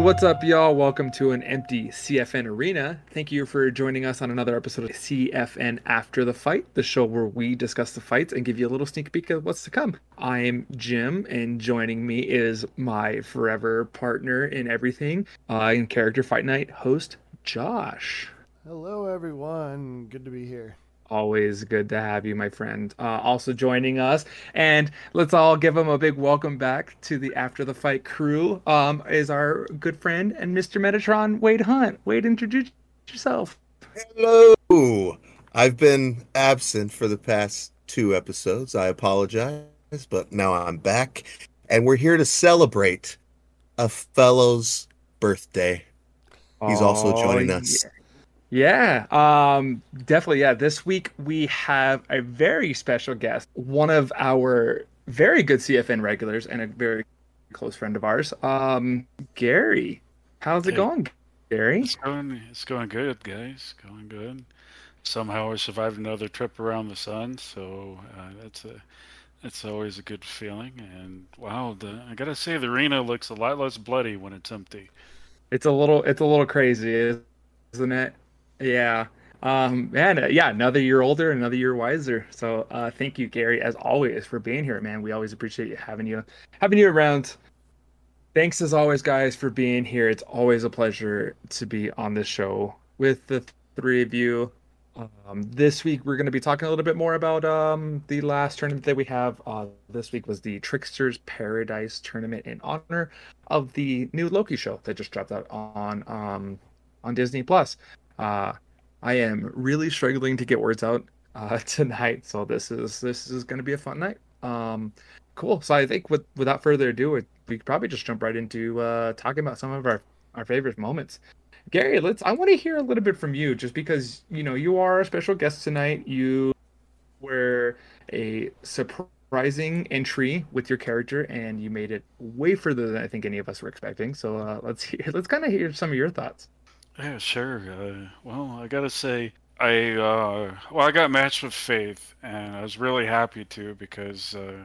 What's up, y'all? Welcome to an empty CFN arena. Thank you for joining us on another episode of CFN After the Fight, the show where we discuss the fights and give you a little sneak peek of what's to come. I am Jim, and joining me is my forever partner in everything, uh, in character fight night host, Josh. Hello, everyone. Good to be here. Always good to have you, my friend. Uh, also joining us, and let's all give him a big welcome back to the After the Fight crew. Um, is our good friend and Mr. Metatron, Wade Hunt. Wade, introduce yourself. Hello. I've been absent for the past two episodes. I apologize, but now I'm back, and we're here to celebrate a fellow's birthday. He's also Oh, joining us. Yeah, um, definitely. Yeah, this week we have a very special guest, one of our very good CFN regulars and a very close friend of ours, um, Gary. How's it Hey. going, Gary? It's going. It's going good, guys. Going good. Somehow I survived another trip around the sun, so uh, that's a that's always a good feeling. And wow, the, I gotta say the arena looks a lot less bloody when it's empty. It's a little, it's a little crazy, isn't it? Yeah. Um, man, uh, yeah, another year older, another year wiser. So, uh, thank you, Gary, as always, for being here, man. We always appreciate you having you, having you around. Thanks as always, guys, for being here. It's always a pleasure to be on this show with the three of you. Um, this week we're going to be talking a little bit more about um, the last tournament that we have. Uh, this week was the Tricksters Paradise tournament in honor of the new Loki show that just dropped out on um, on Disney Plus. Uh, I am really struggling to get words out uh, tonight, so this is this is going to be a fun night. Um, cool. So I think with without further ado, we could probably just jump right into uh, talking about some of our our favorite moments. Gary, let's. I want to hear a little bit from you, just because you know you are a special guest tonight. You were a surprising entry with your character, and you made it way further than I think any of us were expecting. So uh, let's hear. Let's kind of hear some of your thoughts. Yeah, sure. Uh, well, I gotta say, I uh, well, I got matched with Faith, and I was really happy to because uh,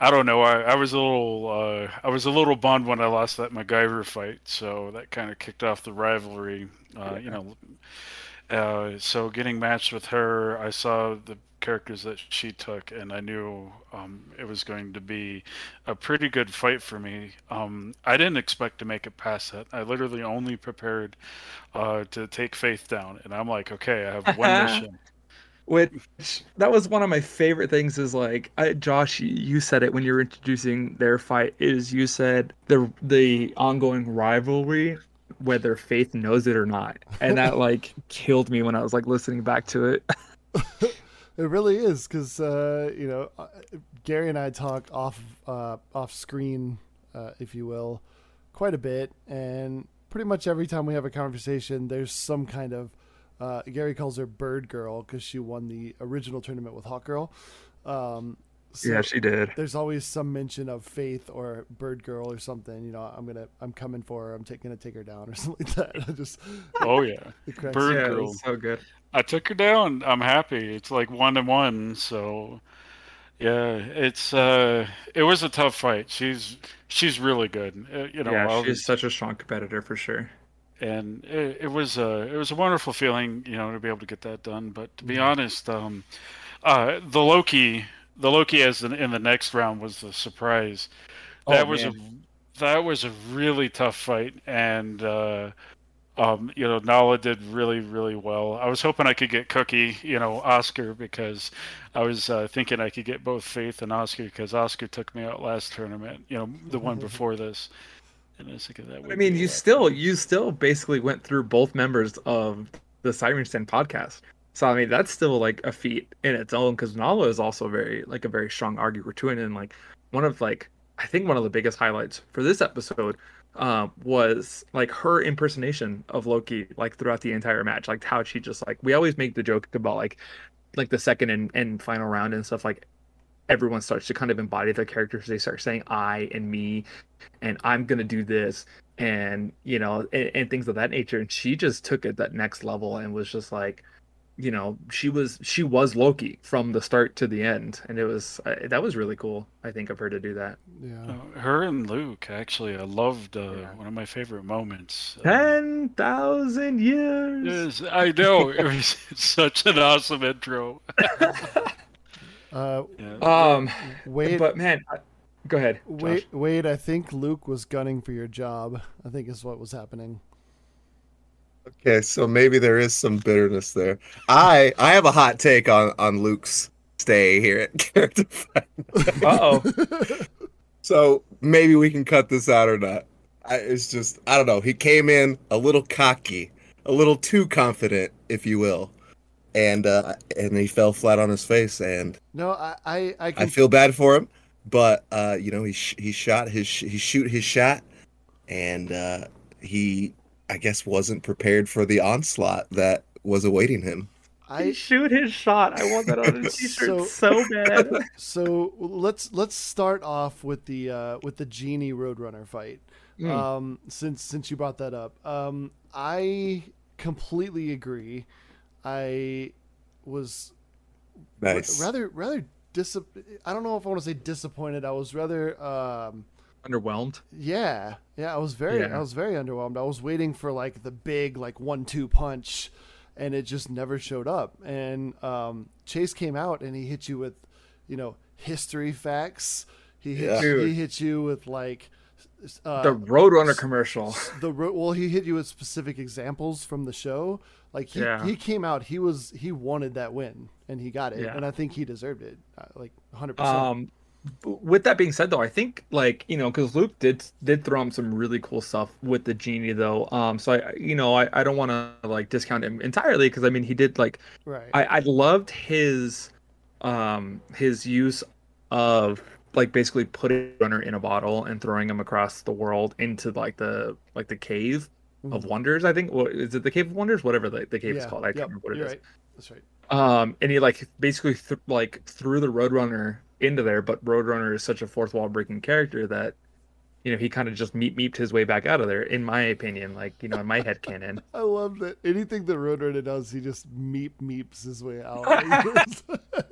I don't know, I, I was a little uh, I was a little bummed when I lost that MacGyver fight, so that kind of kicked off the rivalry. Uh, you know, uh, so getting matched with her, I saw the characters that she took, and I knew um, it was going to be a pretty good fight for me. Um, I didn't expect to make it past that. I literally only prepared uh, to take Faith down, and I'm like, okay, I have one mission. Which that was one of my favorite things. Is like, I, Josh, you said it when you were introducing their fight. Is you said the the ongoing rivalry, whether Faith knows it or not, and that like killed me when I was like listening back to it. It really is because uh, you know uh, Gary and I talk off uh, off screen, uh, if you will, quite a bit, and pretty much every time we have a conversation, there's some kind of uh, Gary calls her Bird Girl because she won the original tournament with Hawk Girl. Um, so yeah, she did. there's always some mention of Faith or Bird Girl or something. You know, I'm gonna I'm coming for her. I'm ta- gonna take her down or something like that. I just Oh yeah, Bird yeah, Girl. so good. I took her down. I'm happy. It's like one to one, so yeah, it's uh, it was a tough fight. She's she's really good. Uh, you know, yeah, she's such a strong competitor for sure. and it, it was a it was a wonderful feeling, you know, to be able to get that done. But to be Mm-hmm. honest, um, uh, the Loki, the Loki as in, in the next round was the surprise. That Oh, was a that was a really tough fight, and uh, um, you know, Nala did really really well. I was hoping I could get Cookie, you know, Oscar because I was uh, thinking I could get both Faith and Oscar because Oscar took me out last tournament, you know, the one before this. And I was thinking that. I mean, you still you still basically went through both members of the Siren Stand podcast. So I mean, that's still like a feat in its own because Nala is also very like a very strong arguer too, and like one of like I think one of the biggest highlights for this episode um, was like her impersonation of Loki like throughout the entire match, like how she just like we always make the joke about like like the second and, and final round and stuff like everyone starts to kind of embody their characters. They start saying i and me and i'm gonna do this and you know and, and things of that nature. And she just took it that next level and was just like you know, she was she was Loki from the start to the end, and it was uh, that was really cool. I think of her to do that. Yeah. Uh, her and Luke, actually, I loved uh, Yeah. one of my favorite moments. Ten thousand years. Yes, I know. It was such an awesome intro. Uh, Yeah. Um, Wade, but man, I, go ahead. Josh. Wade, Wade, I think Luke was gunning for your job. I think is what was happening. Okay, so maybe there is some bitterness there. I I have a hot take on on Luke's stay here at Character Fight. Uh oh. So maybe we can cut this out or not. I, it's just I don't know. He came in a little cocky, a little too confident, if you will, and uh, and he fell flat on his face. And No, I, I, I I feel bad for him, but uh, you know he sh- he shot his sh- he shoot his shot, and uh, he I guess wasn't prepared for the onslaught that was awaiting him. I I shoot his shot. I want that on a t-shirt So- so, bad. so let's let's start off with the uh, with the genie roadrunner fight. Mm. Um, since since you brought that up, um, I completely agree. I was ra- Nice. rather rather dis. I don't know if I want to say disappointed. I was rather um, Underwhelmed. yeah yeah. I was very Yeah. I was very underwhelmed. I was waiting for like the big like one two punch, and it just never showed up. And um, Chase came out and he hit you with, you know, history facts. He hit Yeah. he hit you with like. Uh, The Roadrunner commercial. the ro- well he hit you with specific examples from the show like he, Yeah. he came out he was he wanted that win and he got it Yeah. and i think he deserved it uh, like 100% Um, b- with that being said, though, I think like you know, because Luke did did throw him some really cool stuff with the genie, though. Um, so I, you know, I, I don't want to like discount him entirely because I mean he did like right I I loved his um his use of like basically putting runner in a bottle and throwing him across the world into like the like the cave of Mhm. wonders. I think what is it the cave of wonders? Whatever the, the cave is called. I yep, can't remember what it you're is. right that's right Um, and he like basically th- like threw the Roadrunner into there, but Roadrunner is such a fourth wall breaking character that you know he kind of just meep meeped his way back out of there, in my opinion. Like you know, in my head canon. i love that anything that roadrunner does he just meep meeps his way out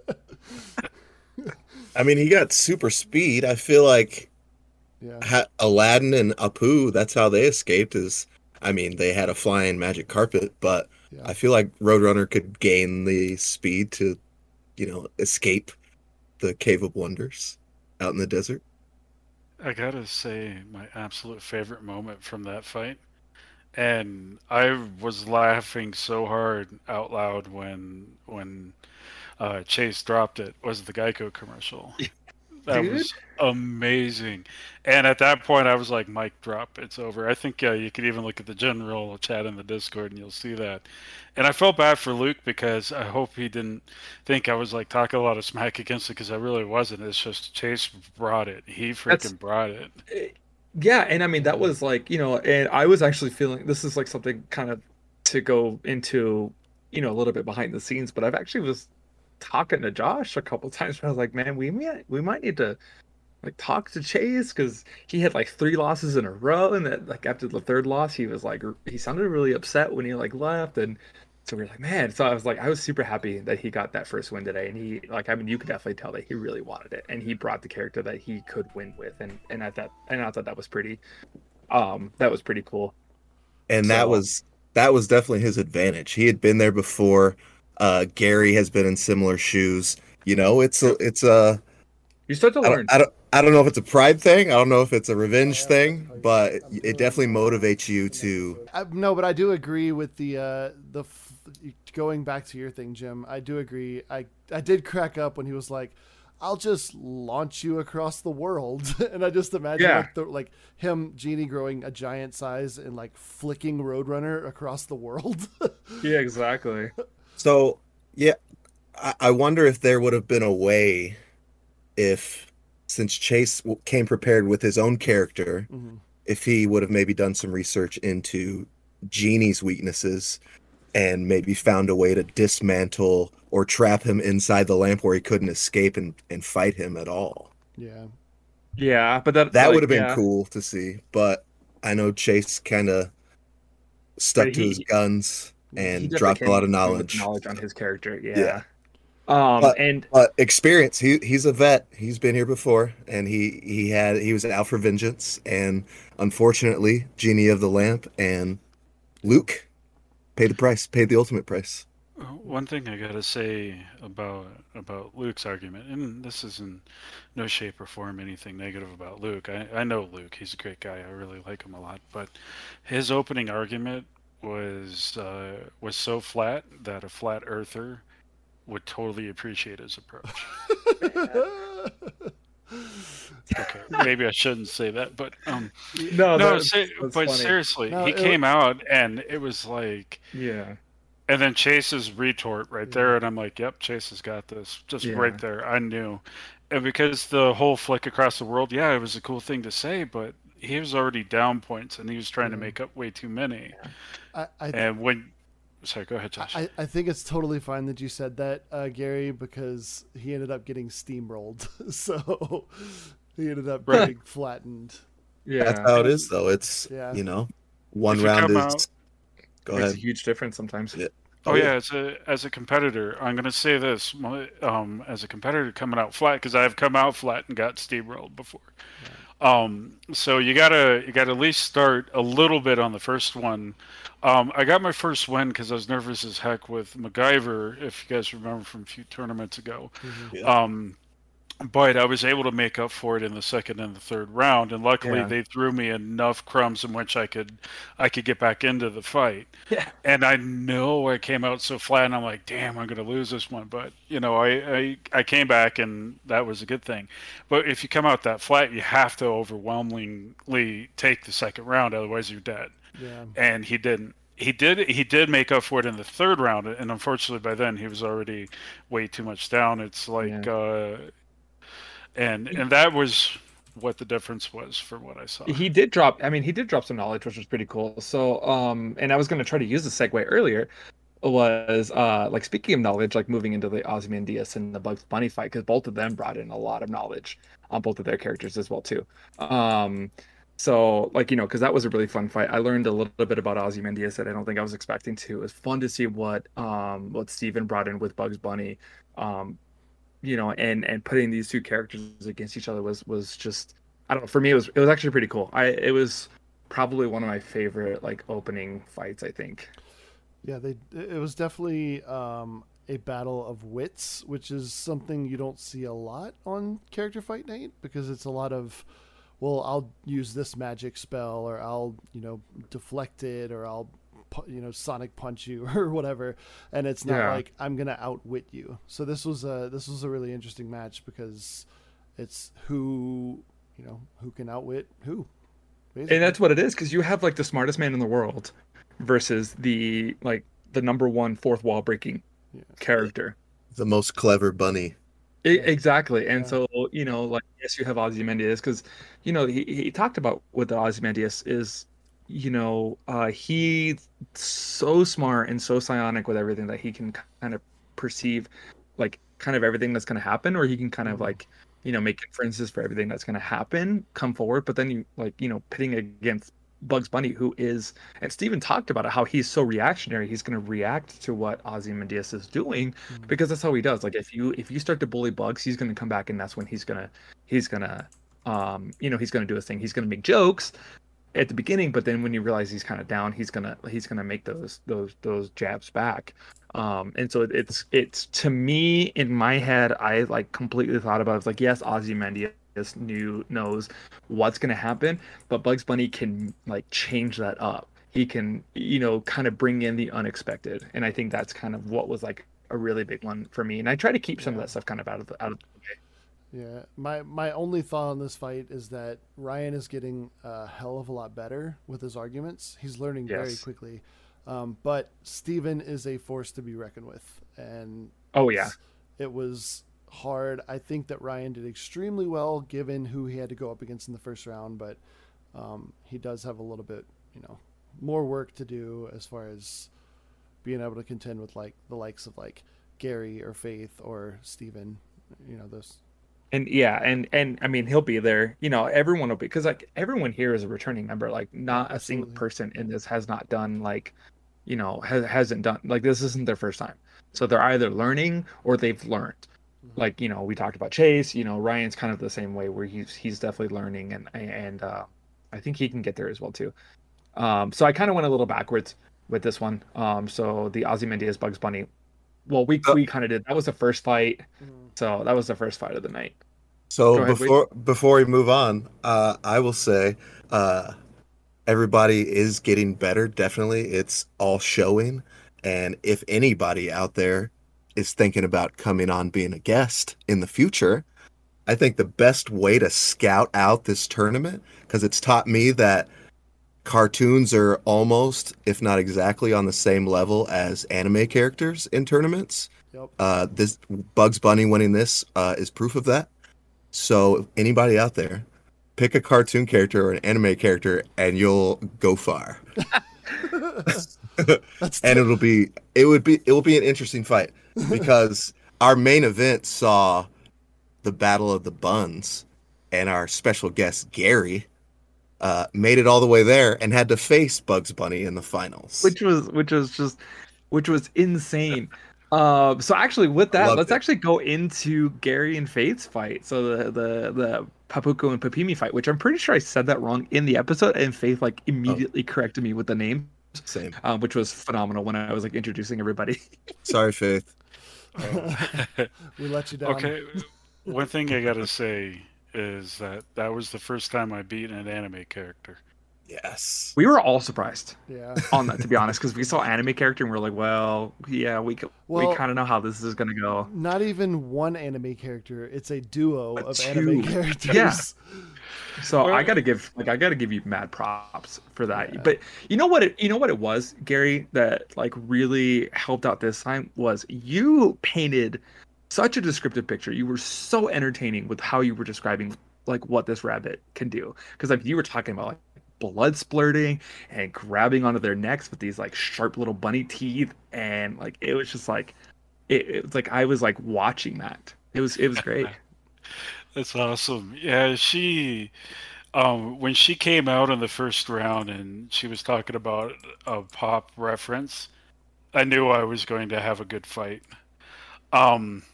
I mean, he got super speed. I feel like yeah ha- Aladdin and Apu, that's how they escaped. Is I mean, they had a flying magic carpet, but yeah I feel like Roadrunner could gain the speed to, you know, escape the Cave of Wonders out in the desert. I gotta say, my absolute favorite moment from that fight, and I was laughing so hard out loud when when uh, Chase dropped it was the Geico commercial. That Dude. was amazing, and at that point, I was like, "Mic drop, it's over." I think uh, you could even look at the general chat in the Discord, and you'll see that. And I felt bad for Luke because I hope he didn't think I was like talking a lot of smack against it because I really wasn't. It's just Chase brought it. He freaking That's- brought it. Yeah, and I mean that was like you know, and I was actually feeling this is like something kind of to go into, you know, a little bit behind the scenes, but I've actually was talking to Josh a couple times. Where I was like, man, we might we might need to like talk to Chase because he had like three losses in a row, and that like after the third loss, he was like he sounded really upset when he like left, and so we were like, man. So I was like, I was super happy that he got that first win today, and he like I mean you could definitely tell that he really wanted it, and he brought the character that he could win with, and and I thought and I thought that was pretty, um, that was pretty cool. and that was that was definitely his advantage. He had been there before. Uh, Gary has been in similar shoes. You know, it's a it's a You start to I learn. don't, I don't I don't know if it's a pride thing. I don't know if it's a revenge thing, but it, it definitely motivates you to. I, no, but I do agree with the uh, the f- going back to your thing, Jim. I do agree. I I did crack up when he was like, "I'll just launch you across the world," and I just imagine Yeah. like, the, like him, Genie, growing a giant size and like flicking Roadrunner across the world. yeah, exactly. So yeah, I, I wonder if there would have been a way, if since Chase came prepared with his own character, Mhm. if he would have maybe done some research into Genie's weaknesses and maybe found a way to dismantle or trap him inside the lamp where he couldn't escape and, and fight him at all. yeah, Yeah, but that That like, would have been yeah. cool to see. But I know Chase kind of stuck But to his guns. And dropped a lot of knowledge. knowledge on his character. Yeah. Yeah. Um, But- and But experience, he he's a vet. He's been here before, and he he had he was out for vengeance, and unfortunately, genie of the lamp and Luke paid the price, paid the ultimate price. Uh, One thing I gotta say about about Luke's argument, and this is in no shape or form anything negative about Luke. I, I know Luke; he's a great guy. I really like him a lot. But his opening argument was uh, was so flat that a flat earther would totally appreciate his approach. Okay, maybe I shouldn't say that, but um, no, no, that's- se- but funny. seriously, No, he it- came out and it was like. yeah, And then Chase's retort right there, and I'm like, "Yep, Chase has got this." Just Yeah. right there, I knew. And because the whole flick across the world, yeah, it was a cool thing to say, but he was already down points, and he was trying to Mhm. make up way too many. I, I, And when, sorry, go ahead, Josh. I, I think it's totally fine that you said that, uh, Gary, because he ended up getting steamrolled. so he ended up Right. getting flattened. yeah. That's how it is, though. It's Yeah. you know, one you round is. out- Go ahead. a huge difference sometimes. Yeah. Oh yeah, as a as a competitor, I'm gonna say this. my- Um, as a competitor coming out flat, because I've come out flat and got steamrolled before. Um, so you gotta you gotta at least start a little bit on the first one. Um, I got my first win because I was nervous as heck with MacGyver, if you guys remember from a few tournaments ago. Yeah. Um, but I was able to make up for it in the second and the third round, and luckily Yeah. they threw me enough crumbs in which I could I could get back into the fight. Yeah. And I know I came out so flat, and I'm like, damn, I'm gonna lose this one. But you know, I I, I came back, and that was a good thing. But if you come out that flat, you have to overwhelmingly take the second round, otherwise you're dead Yeah. and he didn't. He did. He did make up for it in the third round, and unfortunately, by then he was already way too much down. It's like, uh, and and that was what the difference was from what I saw. he did drop i mean he did drop some knowledge which was pretty cool. So um and i was going to try to use the segue earlier was uh like speaking of knowledge like moving into the ozymandias and the bugs bunny fight because both of them brought in a lot of knowledge on both of their characters as well too. Um so like you know because that was a really fun fight. I learned a little bit about ozymandias that i don't think i was expecting to. It was fun to see what um what steven brought in with bugs bunny um you know and and putting these two characters against each other was was just I don't know. For me, it was it was actually pretty cool. I it was probably one of my favorite like opening fights. I think. Yeah, they it was definitely um, a battle of wits, which is something you don't see a lot on Character Fight Night because it's a lot of, well, I'll use this magic spell or I'll you know deflect it or I'll you know sonic punch you or whatever, and it's not Yeah. like I'm gonna outwit you. So this was a this was a really interesting match because it's who you know who can outwit who. basically. And that's what it is because you have like the smartest man in the world versus the like the number one fourth wall breaking Yeah. character. The most clever bunny. E- exactly. And Yeah. so, you know, like, yes, you have Ozymandias because, you know, he, he talked about with the Ozymandias is, you know, uh, he's so smart and so psionic with everything that he can kind of perceive, like, kind of everything that's going to happen, or he can kind of Mhm. like, you know, make inferences for everything that's going to happen, come forward. But then you, like, you know, pitting against Bugs Bunny, who is, and Steven talked about it, how he's so reactionary. He's going to react to what Ozymandias is doing Mhm. because that's how he does. Like if you if you start to bully Bugs, he's gonna come back and that's when he's gonna he's gonna um you know he's gonna do his thing. He's gonna make jokes at the beginning, but then when you realize he's kind of down, he's gonna he's gonna make those those those jabs back. Um and so it's it's to me in my head, I like completely thought about it. It's like yes, Ozymandias knew knows what's gonna happen, but Bugs Bunny can like change that up. He can you know kind of bring in the unexpected, and I think that's kind of what was like a really big one for me. And I try to keep some of that stuff kind of out of the, out of. Yeah, my my only thought on this fight is that Ryan is getting a hell of a lot better with his arguments. He's learning very quickly, um, but Steven is a force to be reckoned with, and Oh yeah, it was hard. I think that Ryan did extremely well given who he had to go up against in the first round, but um, he does have a little bit, you know, more work to do as far as being able to contend with like the likes of like Gary or Faith or Steven. You know, those and yeah, and and I mean he'll be there. You know, everyone will be because like everyone here is a returning member. Like not a single Absolutely. person in this has not done like you know has, hasn't done like this isn't their first time so they're either learning or they've learned Mm-hmm. like you know we talked about chase you know ryan's kind of the same way where he's he's definitely learning and and uh i think he can get there as well too um so i kind of went a little backwards with this one um so the ozymandias bugs bunny well we Uh, we kind of did that was the first fight Mhm. so that was the first fight of the night So ahead, Wade. before before we move on, uh, I will say uh, everybody is getting better. Definitely, it's all showing. And if anybody out there is thinking about coming on being a guest in the future, I think the best way to scout out this tournament because it's taught me that cartoons are almost, if not exactly, on the same level as anime characters in tournaments. Yep. Uh, this Bugs Bunny winning this uh, is proof of that. So anybody out there, pick a cartoon character or an anime character, and you'll go far. And it'll be it would be it will be an interesting fight because our main event saw the battle of the buns, and our special guest Gary uh, made it all the way there and had to face Bugs Bunny in the finals. which was which was just which was insane um so actually with that Loved let's it. actually go into gary and faith's fight so the the the Popuko and Pipimi fight which i'm pretty sure i said that wrong in the episode and faith like immediately corrected me with the name Same. um, which was phenomenal when i was like introducing everybody Sorry, Faith. we let you down. okay, one thing I gotta say is that that was the first time I beat an anime character. Yes. we were all surprised Yeah. on that to be honest because we saw anime character and we are like well yeah we Well- we kind of know how this is gonna go Not even one anime character. It's a duo A of anime two. characters. Yeah. So Well- I gotta give like I gotta give you mad props for that. Yeah. But you know what it you know what it was, Gary, that like really helped out this time was you painted such a descriptive picture. You were so entertaining with how you were describing like what this rabbit can do. Because like you were talking about like blood splurting and grabbing onto their necks with these like sharp little bunny teeth and like it was just like it, it was like I was like watching that. It was it was great. That's awesome. Yeah, she um when she came out in the first round and she was talking about a pop reference, I knew I was going to have a good fight. Um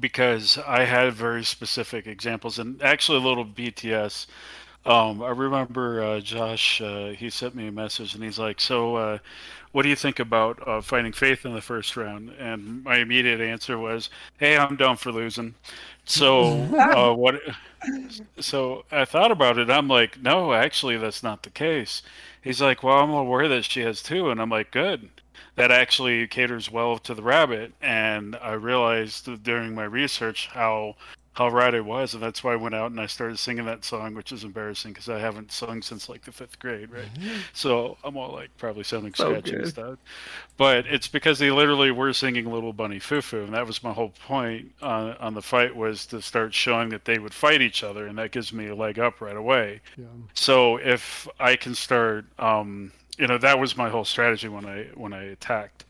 because I had very specific examples and actually a little BTS. Um, I remember uh, Josh. Uh, he sent me a message and he's like, "So, uh, what do you think about uh, fighting Faith in the first round?" And my immediate answer was, "Hey, I'm down for losing." So, uh, what? So I thought about it. I'm like, "No, actually, that's not the case." He's like, "Well, I'm aware that she has two," and I'm like, "Good." That actually caters well to the rabbit, and I realized during my research how how right I was, and that's why I went out and I started singing that song, which is embarrassing because I haven't sung since like the fifth grade, right? So I'm all like probably sounding So sketchy and stuff, but it's because they literally were singing "Little Bunny Foo Foo," and that was my whole point on on the fight was to start showing that they would fight each other, and that gives me a leg up right away. Yeah. So if I can start, um, you know, that was my whole strategy when I when I attacked.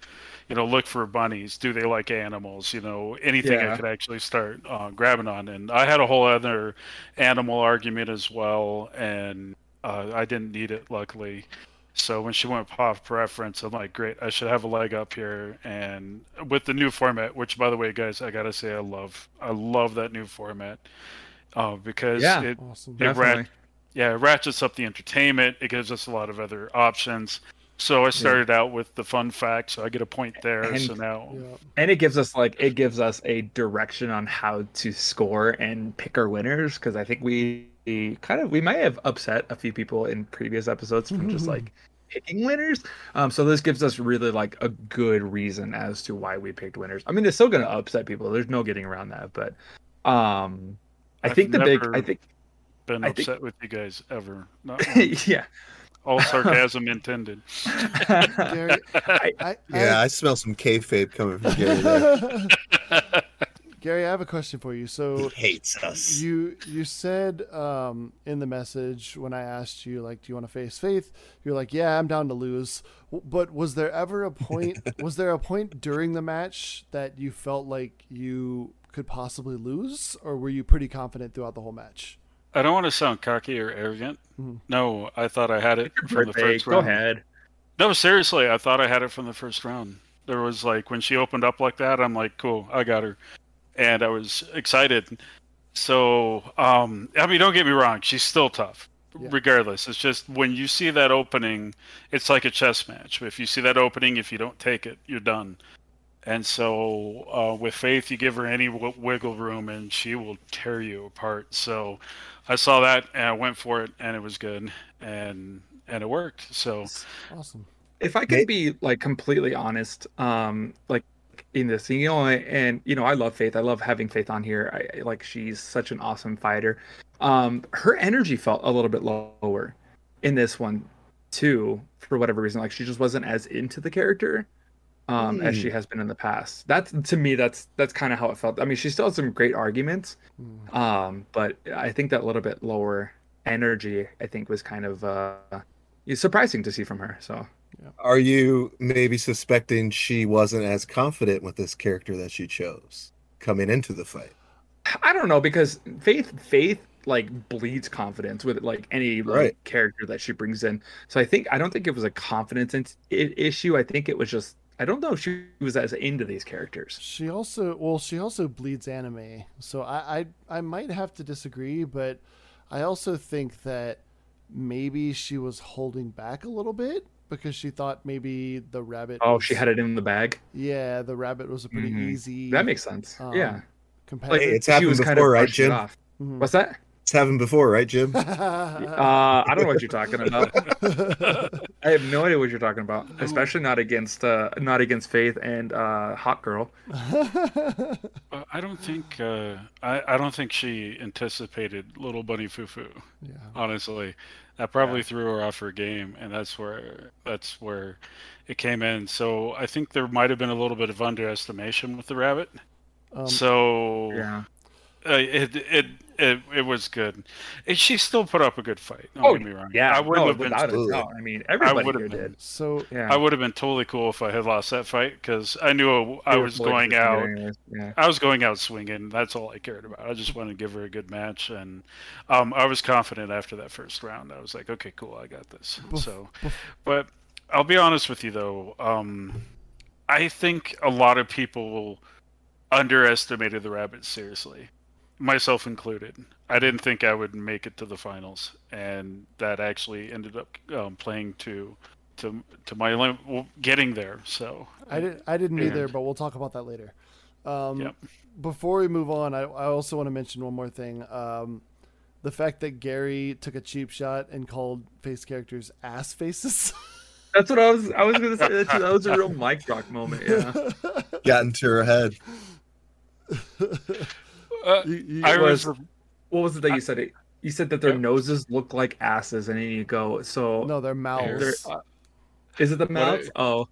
You know, look for bunnies. Do they like animals? You know, anything I could actually start uh, grabbing on. And I had a whole other animal argument as well, and uh, I didn't need it luckily. So when she went pop preference, I'm like, great, I should have a leg up here. And with the new format, which by the way, guys, I gotta say, I love, I love that new format, uh, because Yeah. it Awesome. it Definitely. Yeah, it ratchets up the entertainment. It gives us a lot of other options. So I started out with the fun fact, so I get a point there. And- so now, Yeah. and it gives us like it gives us a direction on how to score and pick our winners because i think we we kind of we might have upset a few people in previous episodes from just like picking winners um so this gives us really like a good reason as to why we picked winners i mean it's still going to upset people there's no getting around that but um i I've think the big i think been I think- upset with you guys ever. Not yeah All sarcasm intended. Gary, I- I, Yeah, I smell some kayfabe coming from Gary. There. Gary, I have a question for you. He So hates us. you you said um, in the message when I asked you like, do you want to face Faith? You're like, yeah, I'm down to lose. But was there ever a point? was there a point during the match that you felt like you could possibly lose, or were you pretty confident throughout the whole match? I don't want to sound cocky or arrogant. Mhm. No, I thought I had it from the birthday first go round. ahead No, seriously, I thought I had it from the first round. There was like when she opened up like that, I'm like, cool, I got her, and I was excited. So, um, I mean, don't get me wrong, she's still tough, Yeah. regardless. It's just when you see that opening, it's like a chess match. If you see that opening, if you don't take it, you're done. And so, uh, with Faith, you give her any w- wiggle room, and she will tear you apart. So, I saw that and I went for it, and it was good, and and it worked. So, Awesome. if I May- could be like completely honest, um, like in this, you know, and you know, I love Faith. I love having Faith on here. I I- like she's such an awesome fighter. Um, her energy felt a little bit lower in this one too, for whatever reason. Like she just wasn't as into the character um as Hmm. she has been in the past. That's to me, that's that's kind of how it felt. I mean, she still has some great arguments, Mm. um, but I think that little bit lower energy, I think, was kind of uh surprising to see from her. So. Are you maybe suspecting she wasn't as confident with this character that she chose coming into the fight? I don't know because Faith Faith like bleeds confidence with like any like, Right. character that she brings in. So I think I don't think it was a confidence in- issue. I think it was just I don't know if she was as into these characters. She also well, she also bleeds anime, so I, I I might have to disagree, but I also think that maybe she was holding back a little bit because she thought maybe the rabbit. Oh, was- she had it in the bag. Yeah, the rabbit was a pretty Mhm. easy. That makes sense. um, yeah, competitor. Hey, it's she happened was kind of before, right, brushing Jim? off. Mhm. What's that? It's happened before, right, Jim? Uh, I don't know what you're talking about. I have no idea what you're talking about, especially not against uh, not against Faith and uh, Hawk Girl. Uh, I don't think uh, I, I don't think she anticipated Little Bunny Foo Foo. yeah. Honestly, that probably threw her off her game, and that's where that's where it came in. So I think there might have been a little bit of underestimation with the rabbit. Um, so Yeah. uh, it, it it it was good. And she still put up a good fight. Don't Oh, get me wrong. Yeah, I wouldn't no, have been. without a Absolutely. I mean, everybody would've here been. did. so Yeah, I would have been totally cool if I had lost that fight because I knew I You was going out. Yeah. I was going out swinging. That's all I cared about. I just wanted to give her a good match, and um, I was confident after that first round. I was like, okay, cool, I got this. So, but I'll be honest with you though. Um, I think a lot of people underestimated the rabbit seriously, myself included. I didn't think I would make it to the finals, and that actually ended up um, playing to to to my lim- well, getting there. So I didn't I didn't Yeah. either, but we'll talk about that later. Um, Yep. Before we move on, I, I also want to mention one more thing. Um, the fact that Gary took a cheap shot and called face characters ass faces. That's what I was. I was gonna say that, too. that was a real mic drop moment. Yeah. Got into her head. uh, You- you- I was- was. What was it that you said? It. You said that their Yep. noses look like asses, and then you go. So no, they're they're, mouths. uh, is it the What I- mouths? Oh,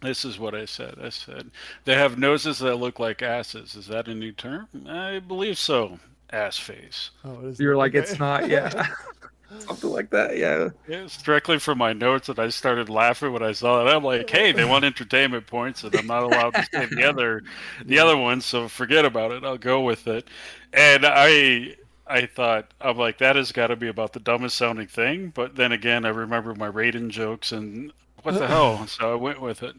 This is what I said. I said they have noses that look like asses. Is that a new term? I believe so. Ass face. Oh, it is you're like okay. it's not. Yeah. Something like that. Yeah. Yeah, it's directly from my notes, and I started laughing when I saw it. I'm like, "Hey, they want entertainment points, and I'm not allowed to say the other, the other one. So forget about it. I'll go with it." And I, I thought, I'm like, that has got to be about the dumbest sounding thing. But then again, I remember my Raiden jokes, and what the hell? So I went with it.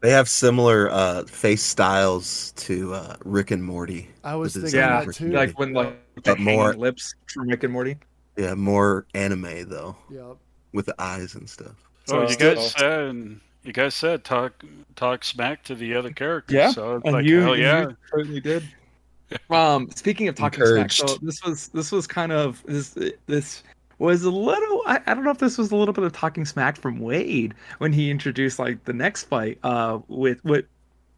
They have similar uh, face styles to uh, Rick and Morty. I was thinking Yeah, that too. Like when like the But more- lips from Rick and Morty. Yeah, more anime though, Yep. with the eyes and stuff. Oh, you So- guys said, you guys said talk, talk smack to the other characters. Yeah, So it's And like, you, hell yeah. you certainly did. Um, speaking of talking smack, so this was this was kind of this this was a little. I, I don't know if this was a little bit of talking smack from Wade when he introduced like the next fight. Uh, with what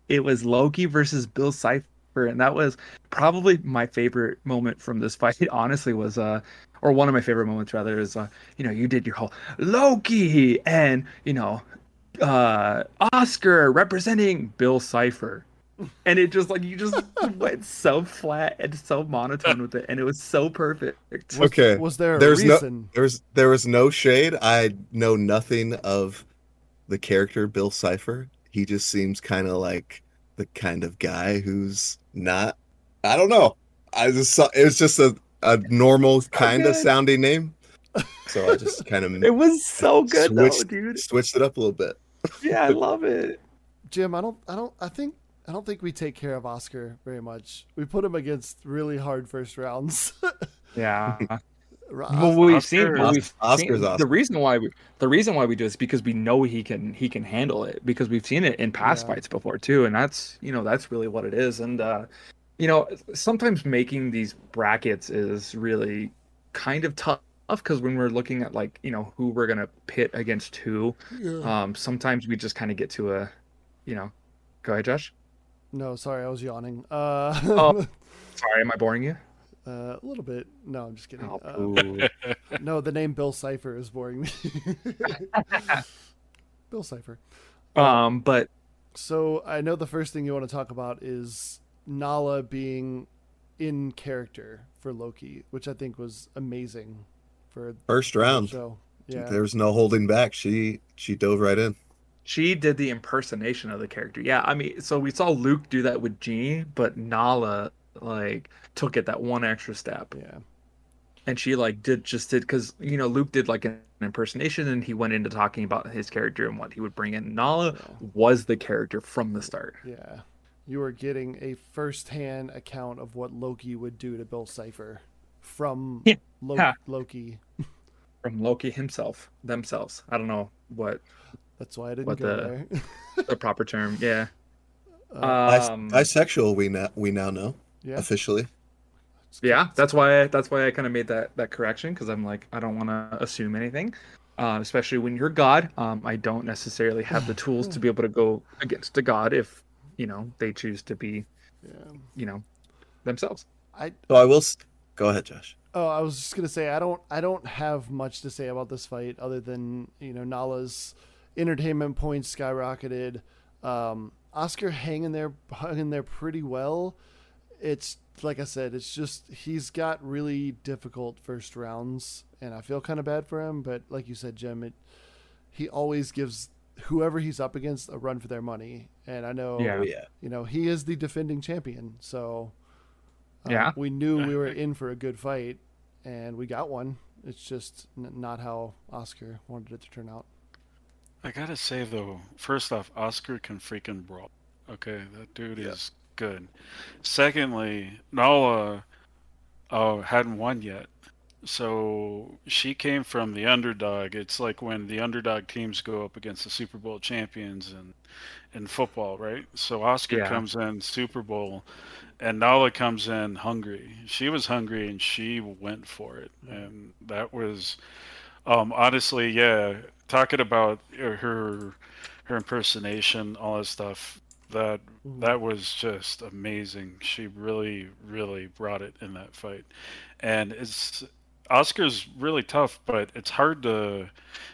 it was Loki versus Bill Cipher, and that was probably my favorite moment from this fight. Honestly, was uh, or one of my favorite moments rather is uh, you know, you did your whole Loki and you know, uh, Oscar representing Bill Cipher and it just like you just went so flat and so monotone with it and it was so perfect Okay, Was there a there's no- reason? There was there was no shade. I know nothing of the character Bill Cipher. He just seems kind of like the kind of guy who's not. I don't know. I just saw it was just a a normal kind of Okay. sounding name. so I just kind of It was so good though, switched, dude. switched it up a little bit. Yeah, I love it. Jim, I don't, I don't, I think, I don't think we take care of Oscar very much. We put him against really hard first rounds. Yeah. Well, we've Oscar- seen, well, we've Oscar's seen- awesome. the reason why we the reason why we do this because we know he can he can handle it because we've seen it in past Yeah. fights before too and that's you know that's really what it is and uh you know sometimes making these brackets is really kind of tough because when we're looking at like you know who we're gonna pit against who um sometimes we just kind of get to a you know go ahead Josh no, sorry, I was yawning. Uh, Oh. sorry am I boring you uh, a little bit. No, I'm just kidding. oh, Uh, no, the name Bill Cipher is boring me. Bill Cipher. um but So I know the first thing you want to talk about is Nala being in character for Loki, which I think was amazing for First round, So Yeah, there was no holding back. She she dove right in. She did the impersonation of the character. Yeah, I mean, so we saw Luke do that with Genie, but Nala like took it that one extra step, yeah, and she like did just did because you know Luke did like an impersonation, and he went into talking about his character and what he would bring in. Nala Yeah. was the character from the start. yeah. You are getting a first-hand account of what Loki would do to Bill Cipher from Yeah. Lo- Loki. From Loki himself, themselves. I don't know what That's why I didn't What go the- there. the proper term. Yeah. Uh, Um, bisexual, we now we now know yeah, officially. Yeah, that's why that's why I kind of made that that correction because I'm like I don't want to assume anything, uh, especially when you're God. Um, I don't necessarily have the tools to be able to go against a god if you know they choose to be yeah. you know themselves. I So I will go ahead, Josh. Oh, I was just gonna say I don't I don't have much to say about this fight other than you know Nala's entertainment points skyrocketed. Um, Oscar hanging there hung in there pretty well. It's like I said, it's just he's got really difficult first rounds, and I feel kind of bad for him. But like you said, Jim, it he always gives whoever he's up against a run for their money, and I know Yeah. You know he is the defending champion, so um, Yeah. we knew we were in for a good fight, and we got one. It's just n- not how Oscar wanted it to turn out. I gotta say though, first off, Oscar can freaking brawl. Okay, that dude Yeah. is good. Secondly, Nala uh, hadn't won yet, so she came from the underdog. It's like when the underdog teams go up against the Super Bowl champions in in football, right? So Oscar Yeah. comes in Super Bowl, and Nala comes in hungry. She was hungry and she went for it, and that was um, honestly, yeah. Talking about her, her impersonation, all that stuff. That that was just amazing. She really, really brought it in that fight, and it's Oscar's really tough, but it's hard to.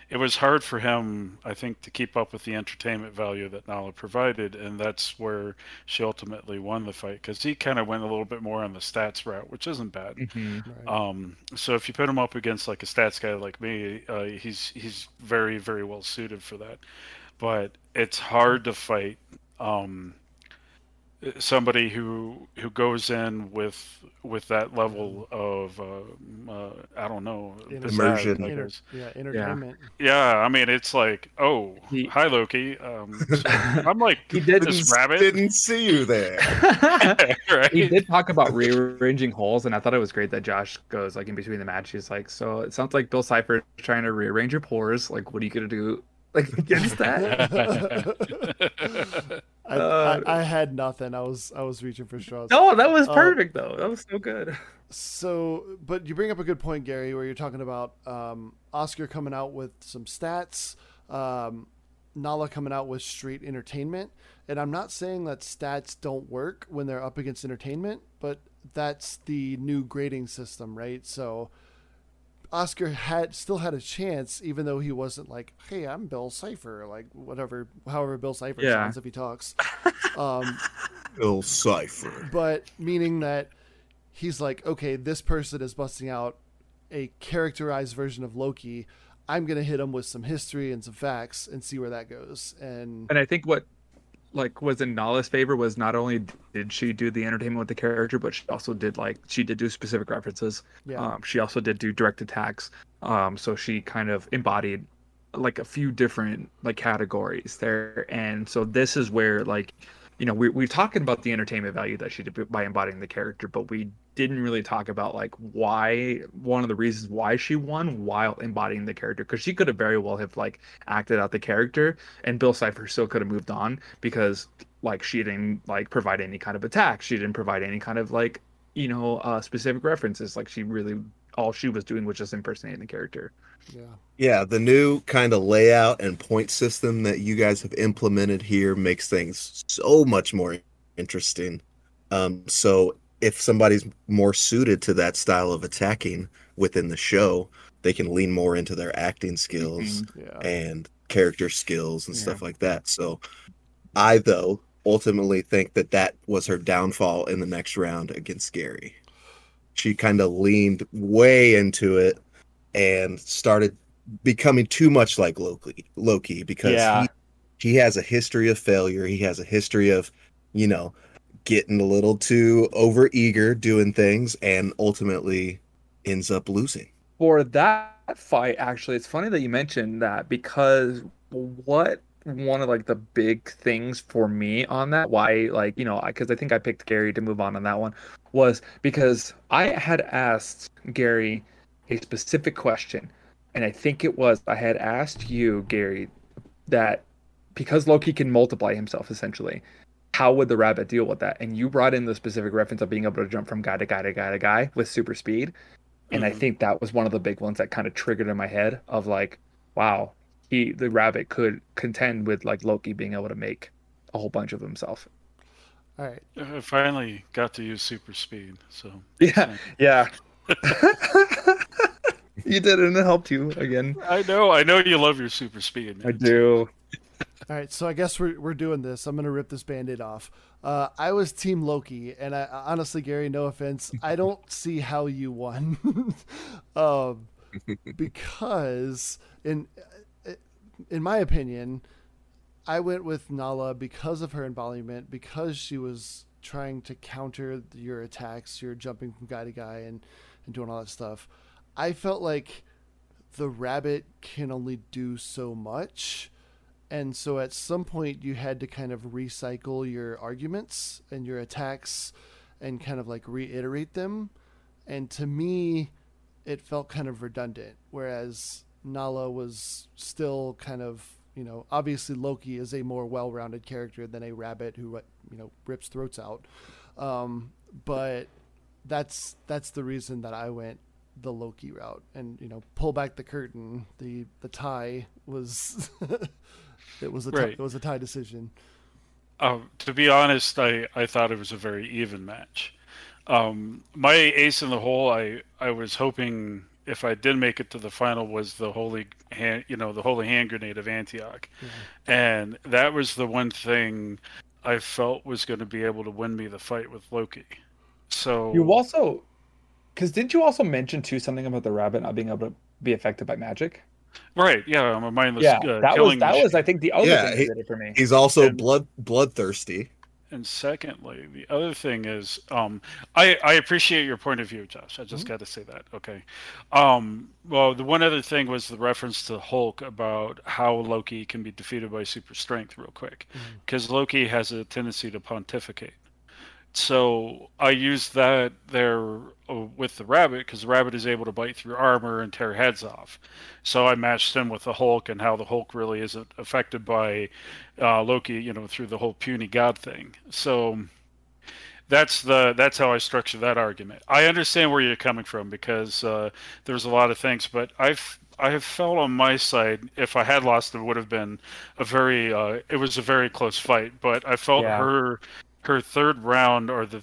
It was hard for him, I think, to keep up with the entertainment value that Nala provided, and that's where she ultimately won the fight because he kind of went a little bit more on the stats route, which isn't bad. Mm-hmm. Right. Um, so if you put him up against like a stats guy like me, uh, he's he's very very well suited for that. But it's hard to fight um, somebody who who goes in with with that level of uh, uh, I don't know Inter- Immersion. I Enter- yeah, entertainment. Yeah, I mean it's like oh He- hi Loki. Um, so I'm like He did- this rabbit. Didn't see you there. right? he did talk about rearranging holes, and I thought it was great that Josh goes like in between the match. He's like, "So it sounds like Bill Cipher is trying to rearrange your pores. Like, what are you gonna do like against that?" I, Uh, I, I had nothing. I was I was reaching for straws. no, that was Uh, perfect though. That was so good. So, but you bring up a good point, Gary, where you're talking about um, Oscar coming out with some stats, um, Nala coming out with street entertainment. And I'm not saying that stats don't work when they're up against entertainment, but that's the new grading system, right? So Oscar had still had a chance, even though he wasn't like, "Hey, I'm Bill Cipher," like whatever, however Bill Cipher Yeah. sounds if he talks. Um, Bill Cipher. but meaning that he's like, okay, this person is busting out a characterized version of Loki. I'm gonna hit him with some history and some facts and see where that goes. And And I think what like was in Nala's favor was not only did she do the entertainment with the character, but she also did like she did do specific references. Yeah. Um, she also did do direct attacks. Um, so she kind of embodied like a few different like categories there, and so this is where like you know we we're talking about the entertainment value that she did by embodying the character, but we didn't really talk about like why one of the reasons why she won while embodying the character because she could have very well have like acted out the character and bill cipher still could have moved on because like she didn't like provide any kind of attack. She didn't provide any kind of like you know uh specific references. Like she really all she was doing was just impersonating the character Yeah. Yeah, the new kind of layout and point system that you guys have implemented here makes things so much more interesting. Um, so if somebody's more suited to that style of attacking within the show, they can lean more into their acting skills Yeah. and character skills and stuff like that. So I though ultimately think that that was her downfall in the next round against Gary. She kind of leaned way into it and started becoming too much like Loki. Loki because Yeah. he he has a history of failure. He has a history of, you know, getting a little too over eager doing things and ultimately ends up losing. for that fight actually it's funny that you mentioned that because what one of like the big things for me on that why like you know because i think i picked gary to move on on that one was because i had asked gary a specific question and i think it was i had asked you gary that because loki can multiply himself essentially how would the rabbit deal with that and you brought in the specific reference of being able to jump from guy to guy to guy to guy with super speed and I Mhm. think that was one of the big ones that kind of triggered in my head of like, wow, he the rabbit could contend with like Loki being able to make a whole bunch of himself. All right. I finally got to use super speed, so Yeah, yeah. you did, and it helped you again. I know, I know you love your super speed. I do. All right, so I guess we're, we're doing this. I'm gonna rip this band-aid off. Uh, I was Team Loki, and I honestly, Gary, no offense, I don't see how you won, um, because in in my opinion, I went with Nala because of her embodiment, because she was trying to counter your attacks, you're jumping from guy to guy and and doing all that stuff. I felt like the rabbit can only do so much and so at some point you had to kind of recycle your arguments and your attacks and kind of like reiterate them and to me it felt kind of redundant whereas nala was still kind of you know obviously loki is a more well-rounded character than a rabbit who you know rips throats out um, but that's that's the reason that i went the loki route and you know pull back the curtain the the tie was It was a tie, Right. it was a tie decision. Um, to be honest, I, I thought it was a very even match. Um, my ace in the hole, I, I was hoping if I did make it to the final was the holy hand, you know, the holy hand grenade of Antioch, and that was the one thing I felt was going to be able to win me the fight with Loki. So You also, because didn't you also mention too something about the rabbit not being able to be affected by magic? right, yeah, I'm a mindless. yeah, uh, that was killing that machine. was I think the other Yeah, thing that he- did it for me. He's also And- blood bloodthirsty. And secondly, the other thing is, um, I I appreciate your point of view, Josh. I just got to say that. Okay. Um, well, the one other thing was the reference to Hulk about how Loki can be defeated by super strength, real quick, because Loki has a tendency to pontificate. So I used that there uh, with the rabbit because the rabbit is able to bite through armor and tear heads off. So I matched him with the Hulk and how the Hulk really isn't affected by uh, Loki, you know, through the whole puny god thing. So that's the that's how I structure that argument. I understand where you're coming from because uh, there's a lot of things, but I've I have felt on my side if I had lost it would have been a very uh, it was a very close fight, but I felt Yeah. her her third round or the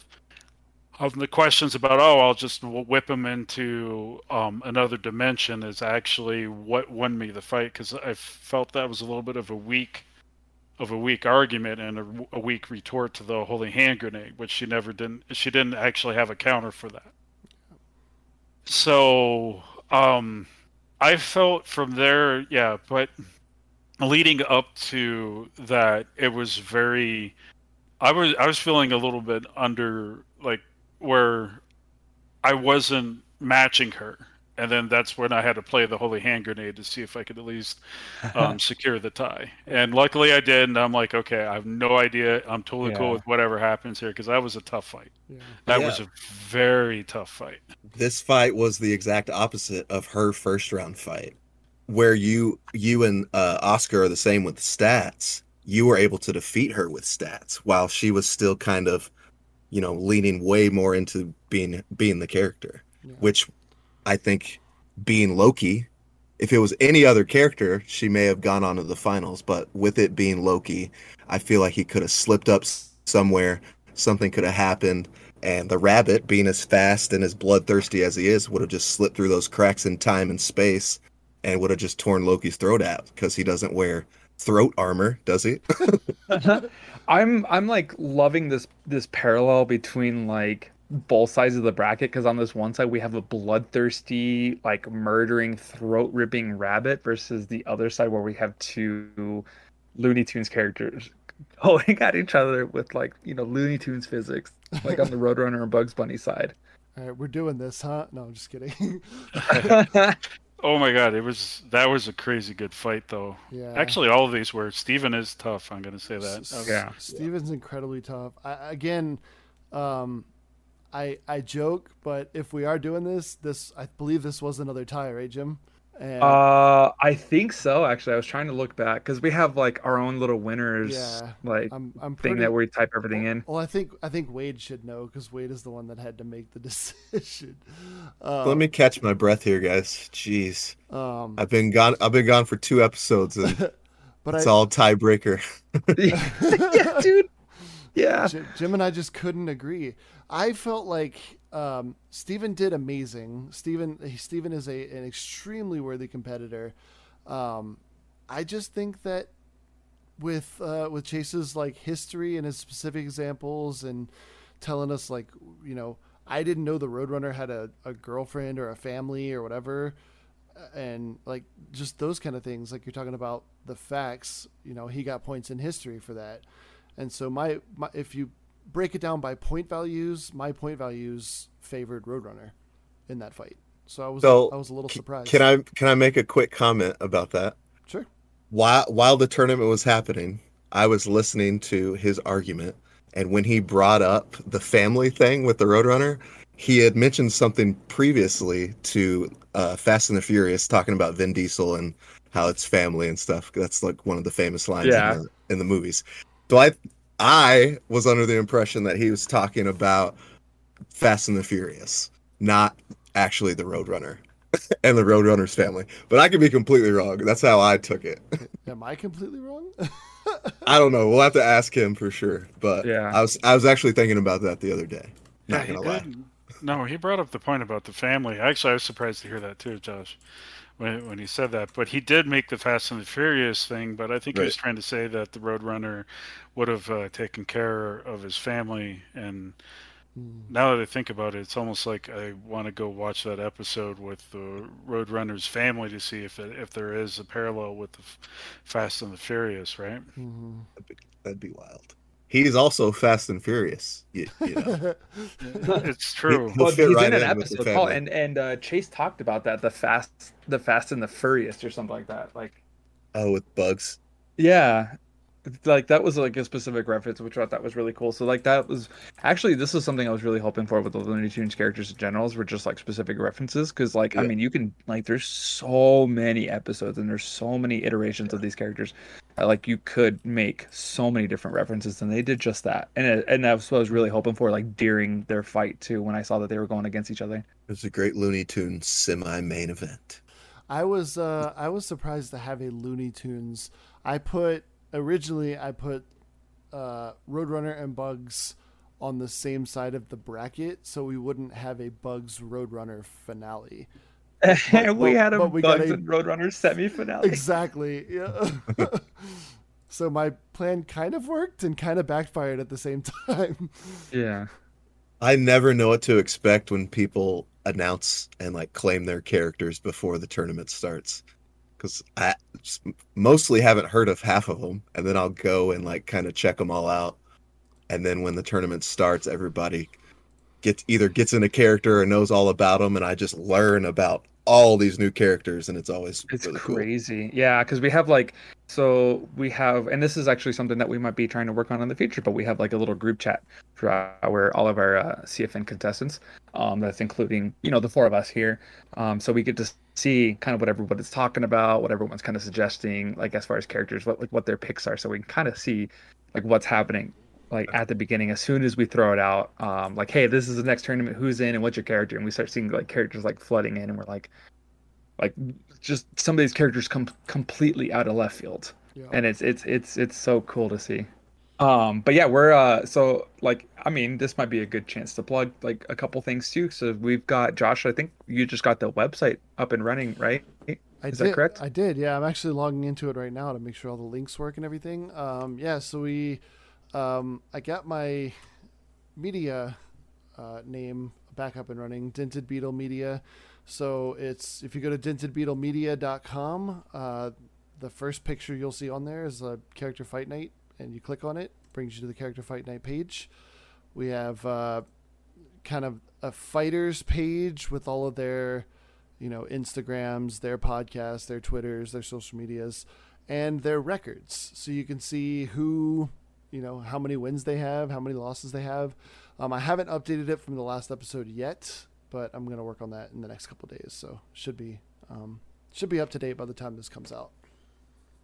of the questions about oh I'll just whip him into um, another dimension is actually what won me the fight because I felt that was a little bit of a weak of a weak argument and a, a weak retort to the holy hand grenade, which she never didn't. She didn't actually have a counter for that. So um, I felt from there, yeah. But leading up to that, it was very. I was I was feeling a little bit under like where I wasn't matching her, and then that's when I had to play the holy hand grenade to see if I could at least um, secure the tie. And luckily I did, and I'm like, okay, I have no idea. I'm totally Yeah. cool with whatever happens here because that was a tough fight. Yeah. That Yeah. was a very tough fight. this fight was the exact opposite of her first round fight where you you and uh, oscar are the same with stats you were able to defeat her with stats while she was still kind of you know leaning way more into being being the character Yeah. which i think being loki if it was any other character she may have gone on to the finals but with it being loki i feel like he could have slipped up somewhere something could have happened and the rabbit, being as fast and as bloodthirsty as he is, would have just slipped through those cracks in time and space and would have just torn Loki's throat out because he doesn't wear throat armor, does he? I'm I'm like loving this this parallel between like both sides of the bracket because on this one side we have a bloodthirsty like murdering throat ripping rabbit versus the other side where we have two Looney Tunes characters going at each other with like you know Looney Tunes physics like on the Roadrunner and Bugs Bunny side. All right, we're doing this, huh? No, I'm just kidding. Oh my god, it was that was a crazy good fight though. yeah. Actually, all of these were. Steven is tough. I'm gonna say that. S- Yeah. Steven's incredibly tough. I, again, um, I I joke, but if we are doing this, this I believe this was another tie, right, Jim? And Uh, I think so. Actually, I was trying to look back because we have like our own little winners, Yeah, like I'm I'm thing that we type everything in. well, I think I think Wade should know because Wade is the one that had to make the decision. Uh, Let me catch my breath here, guys. Jeez, Um, I've been gone. I've been gone for two episodes, and but it's I, all tiebreaker. yeah, dude. Yeah. Jim, Jim and I just couldn't agree. I felt like um, Steven did amazing. Steven he- Steven is a an extremely worthy competitor. Um, I just think that with uh, with Chase's like history and his specific examples and telling us like you know I didn't know the Roadrunner had a, a girlfriend or a family or whatever and like just those kind of things like you're talking about the facts you know he got points in history for that and so my, my if you break it down by point values my point values favored roadrunner in that fight so i was So, i was a little surprised Can I can I make a quick comment about that? sure while while the tournament was happening, I was listening to his argument, and when he brought up the family thing with the Roadrunner, he had mentioned something previously to uh, Fast and the Furious, talking about Vin Diesel and how it's family and stuff. That's like one of the famous lines Yeah. in, the, in the movies. So I I was under the impression that he was talking about Fast and the Furious, not actually the Roadrunner. and the Roadrunner's family, but I could be completely wrong. That's how I took it. am i completely wrong I don't know. We'll have to ask him for sure. But Yeah. I was I was actually thinking about that the other day. Not he gonna lie. did. No, he brought up the point about the family. Actually, I was surprised to hear that too, Josh, when when he said that. But he did make the Fast and the Furious thing. But I think he was trying to say that the Roadrunner would have uh, taken care of his family. And Hmm. now that I think about it, it's almost like I want to go watch that episode with the Roadrunner's family to see if it, if there is a parallel with the Fast and the Furious, right? Mhm. That'd be wild. He's also Fast and Furious. You, you know. it's true. He'll Well, he's right in an in with episode called, and and uh, Chase talked about that the fast, the Fast and the Furious or something like that. Like, oh, with bugs. yeah, like that was like a specific reference, which I thought that was really cool. So like that was actually this was something I was really hoping for with the Looney Tunes characters in generals were just like specific references because like I mean you can like there's so many episodes and there's so many iterations of these characters. like you could make so many different references and they did just that and it, and that's what I was really hoping for like during their fight too when I saw that they were going against each other. It was a great Looney Tunes semi main event. I was uh, I was surprised to have a Looney Tunes. I put originally I put uh, Roadrunner and Bugs on the same side of the bracket, so we wouldn't have a Bugs Roadrunner finale. and we had a but we got Bugs a- and Roadrunner semi finale. Exactly. Yeah. so my plan kind of worked and kind of backfired at the same time. Yeah. I never know what to expect when people announce and like claim their characters before the tournament starts. Because I mostly haven't heard of half of them, and then I'll go and like kind of check them all out, and then when the tournament starts, everybody gets either gets in a character or knows all about them, and I just learn about all these new characters, and it's always It's really cool. crazy. Yeah, because we have like so we have and this is actually something that we might be trying to work on in the future, but we have like a little group chat for where all of our uh, CFN contestants, um, that's including, you know, the four of us here. Um, so we get to see kind of what everybody's talking about, what everyone's kind of suggesting, like as far as characters, what like what their picks are, so we can kind of see like what's happening like at the beginning as soon as we throw it out um like hey this is the next tournament who's in and what's your character and we start seeing like characters like flooding in and we're like like just some of these characters come completely out of left field Yeah. and it's it's it's it's so cool to see um but yeah we're uh so like i mean this might be a good chance to plug like a couple things too so we've got josh i think you just got the website up and running right I Is did, that correct? I did. Yeah, I'm actually logging into it right now to make sure all the links work and everything. Um, yeah, so we, um, I got my media uh, name back up and running, Dented Beetle Media. So it's if you go to dentedbeetlemedia.com, uh, the first picture you'll see on there is a character fight night, and you click on it, brings you to the character fight night page. We have uh, kind of a fighters page with all of their you know, Instagrams, their podcasts, their Twitters, their social medias, and their records. So you can see who, you know, how many wins they have, how many losses they have. Um, I haven't updated it from the last episode yet, but I'm gonna work on that in the next couple of days. So should be um, should be up to date by the time this comes out.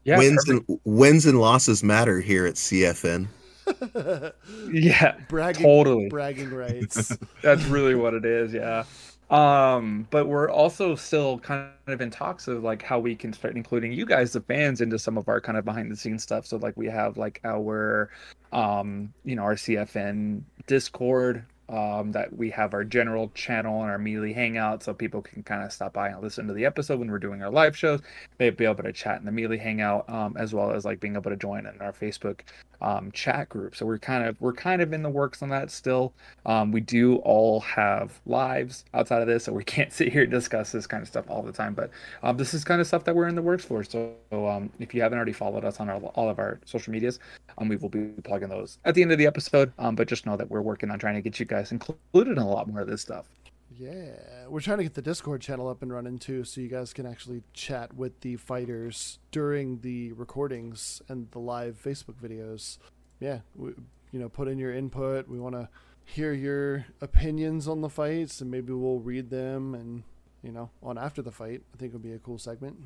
yeah wins perfect. and wins and losses matter here at CFN. yeah bragging, totally bragging rights. That's really what it is, yeah. Um, but we're also still kind of in talks of like how we can start including you guys, the fans, into some of our kind of behind the scenes stuff. So like we have like our um, you know, our CFN Discord, um, that we have our general channel and our melee hangout so people can kind of stop by and listen to the episode when we're doing our live shows. They'd be able to chat in the melee hangout, um, as well as like being able to join in our Facebook um chat group. So we're kind of we're kind of in the works on that still. Um, we do all have lives outside of this, so we can't sit here and discuss this kind of stuff all the time. But um, this is kind of stuff that we're in the works for. So um, if you haven't already followed us on our, all of our social medias, we will be plugging those at the end of the episode. But just know that we're working on trying to get you guys included in a lot more of this stuff. Yeah, we're trying to get the Discord channel up and running too, so you guys can actually chat with the fighters during the recordings and the live Facebook videos. Yeah, we, you know, put in your input. We want to hear your opinions on the fights, and maybe we'll read them and you know on after the fight. I think it would be a cool segment.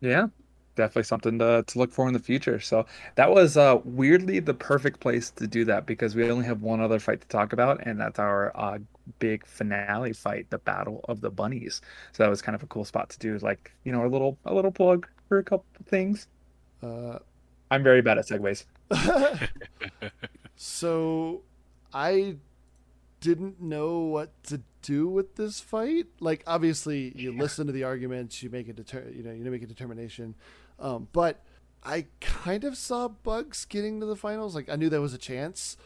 Yeah, definitely something to, to look for in the future. So that was uh, weirdly the perfect place to do that because we only have one other fight to talk about, and that's our uh, big finale fight, the Battle of the Bunnies. So that was kind of a cool spot to do, like you know, a little a little plug for a couple things. Uh, I'm very bad at segues. so I didn't know what to do with this fight. Like obviously you listen to the arguments, you make a deter- you know, you make a determination. Um, but I kind of saw Bugs getting to the finals. Like I knew there was a chance.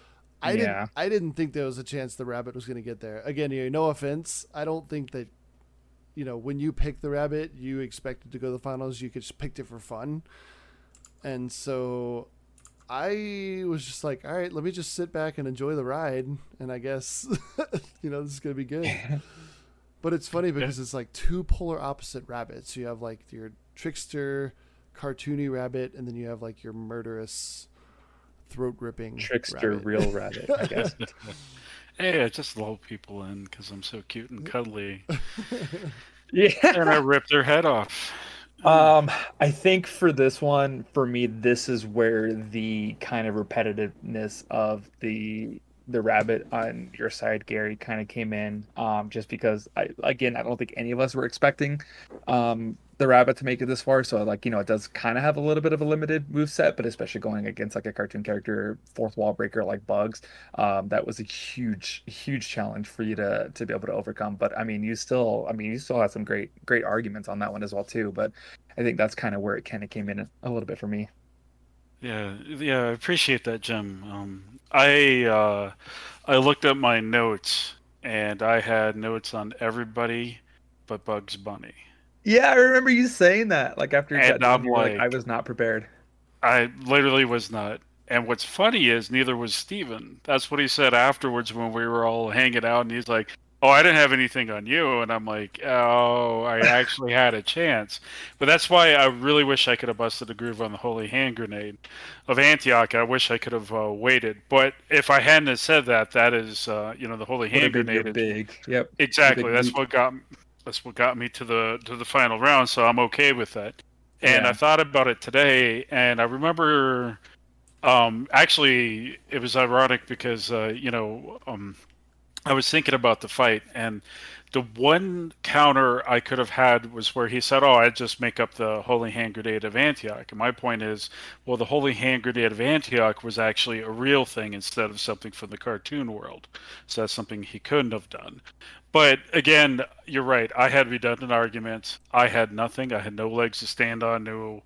I Yeah. didn't I didn't think there was a chance the rabbit was going to get there. Again, you know, no offense. I don't think that you know, when you pick the rabbit, you expected to go to the finals. You could just picked it for fun. And so I was just like, all right, let me just sit back and enjoy the ride. And I guess, you know, this is going to be good. But it's funny because it's like two polar opposite rabbits. You have like your trickster, cartoony rabbit, and then you have like your murderous, throat ripping Trickster, rabbit. real rabbit, I guess. Hey, I just lull people in because I'm so cute and cuddly, yeah. and I rip their head off. Um, I think for this one, for me, this is where the kind of repetitiveness of the the rabbit on your side, Gary, kind of came in. Um, just because I again, I don't think any of us were expecting um the rabbit to make it this far. So like, you know, it does kind of have a little bit of a limited move set, but especially going against like a cartoon character, fourth wall breaker like Bugs, um, that was a huge, huge challenge for you to to be able to overcome. But I mean, you still, I mean, you still had some great, great arguments on that one as well too. But I think that's kind of where it kind of came in a little bit for me. Yeah, yeah, I appreciate that, Jim. Um, I uh, I looked at my notes, and I had notes on everybody but Bugs Bunny. Yeah, I remember you saying that. Like after you And I'm like, like- I was not prepared. I literally was not. And what's funny is neither was Steven. That's what he said afterwards when we were all hanging out, and he's like, "Oh, I didn't have anything on you," and I'm like, "Oh, I actually had a chance." But that's why I really wish I could have busted a groove on the holy hand grenade of Antioch. I wish I could have uh, waited. But if I hadn't have said that, that is, uh, you know, the holy hand Would've been your grenade. is- big. Yep. Exactly. big That's what got that's what got me to the to the final round. So I'm okay with that. And Yeah. I thought about it today, and I remember, um, actually, it was ironic because uh, you know, um, I was thinking about the fight, and the one counter I could have had was where he said, "Oh, I just make up the holy hand grenade of Antioch." And my point is, well, the holy hand grenade of Antioch was actually a real thing instead of something from the cartoon world. So that's something he couldn't have done. But again, you're right. I had redundant arguments. I had nothing. I had no legs to stand on. No,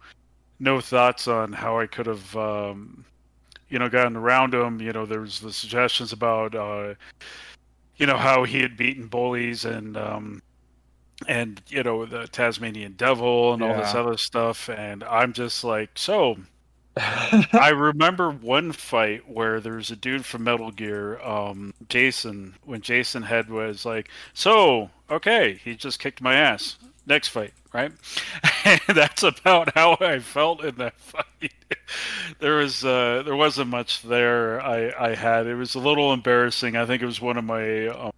no thoughts on how I could have, um, you know, gotten around him. You know, there was the suggestions about, uh, you know, how he had beaten bullies and, um, and you know, the Tasmanian Devil and all this other stuff. And I'm just like, so I remember one fight where there's a dude from Metal Gear, um, Jason, when Jason Head was like, "So, okay, he just kicked my ass. Next fight, right?" That's about how I felt in that fight. there was uh, there wasn't much there. I I had it was a little embarrassing. I think it was one of my um,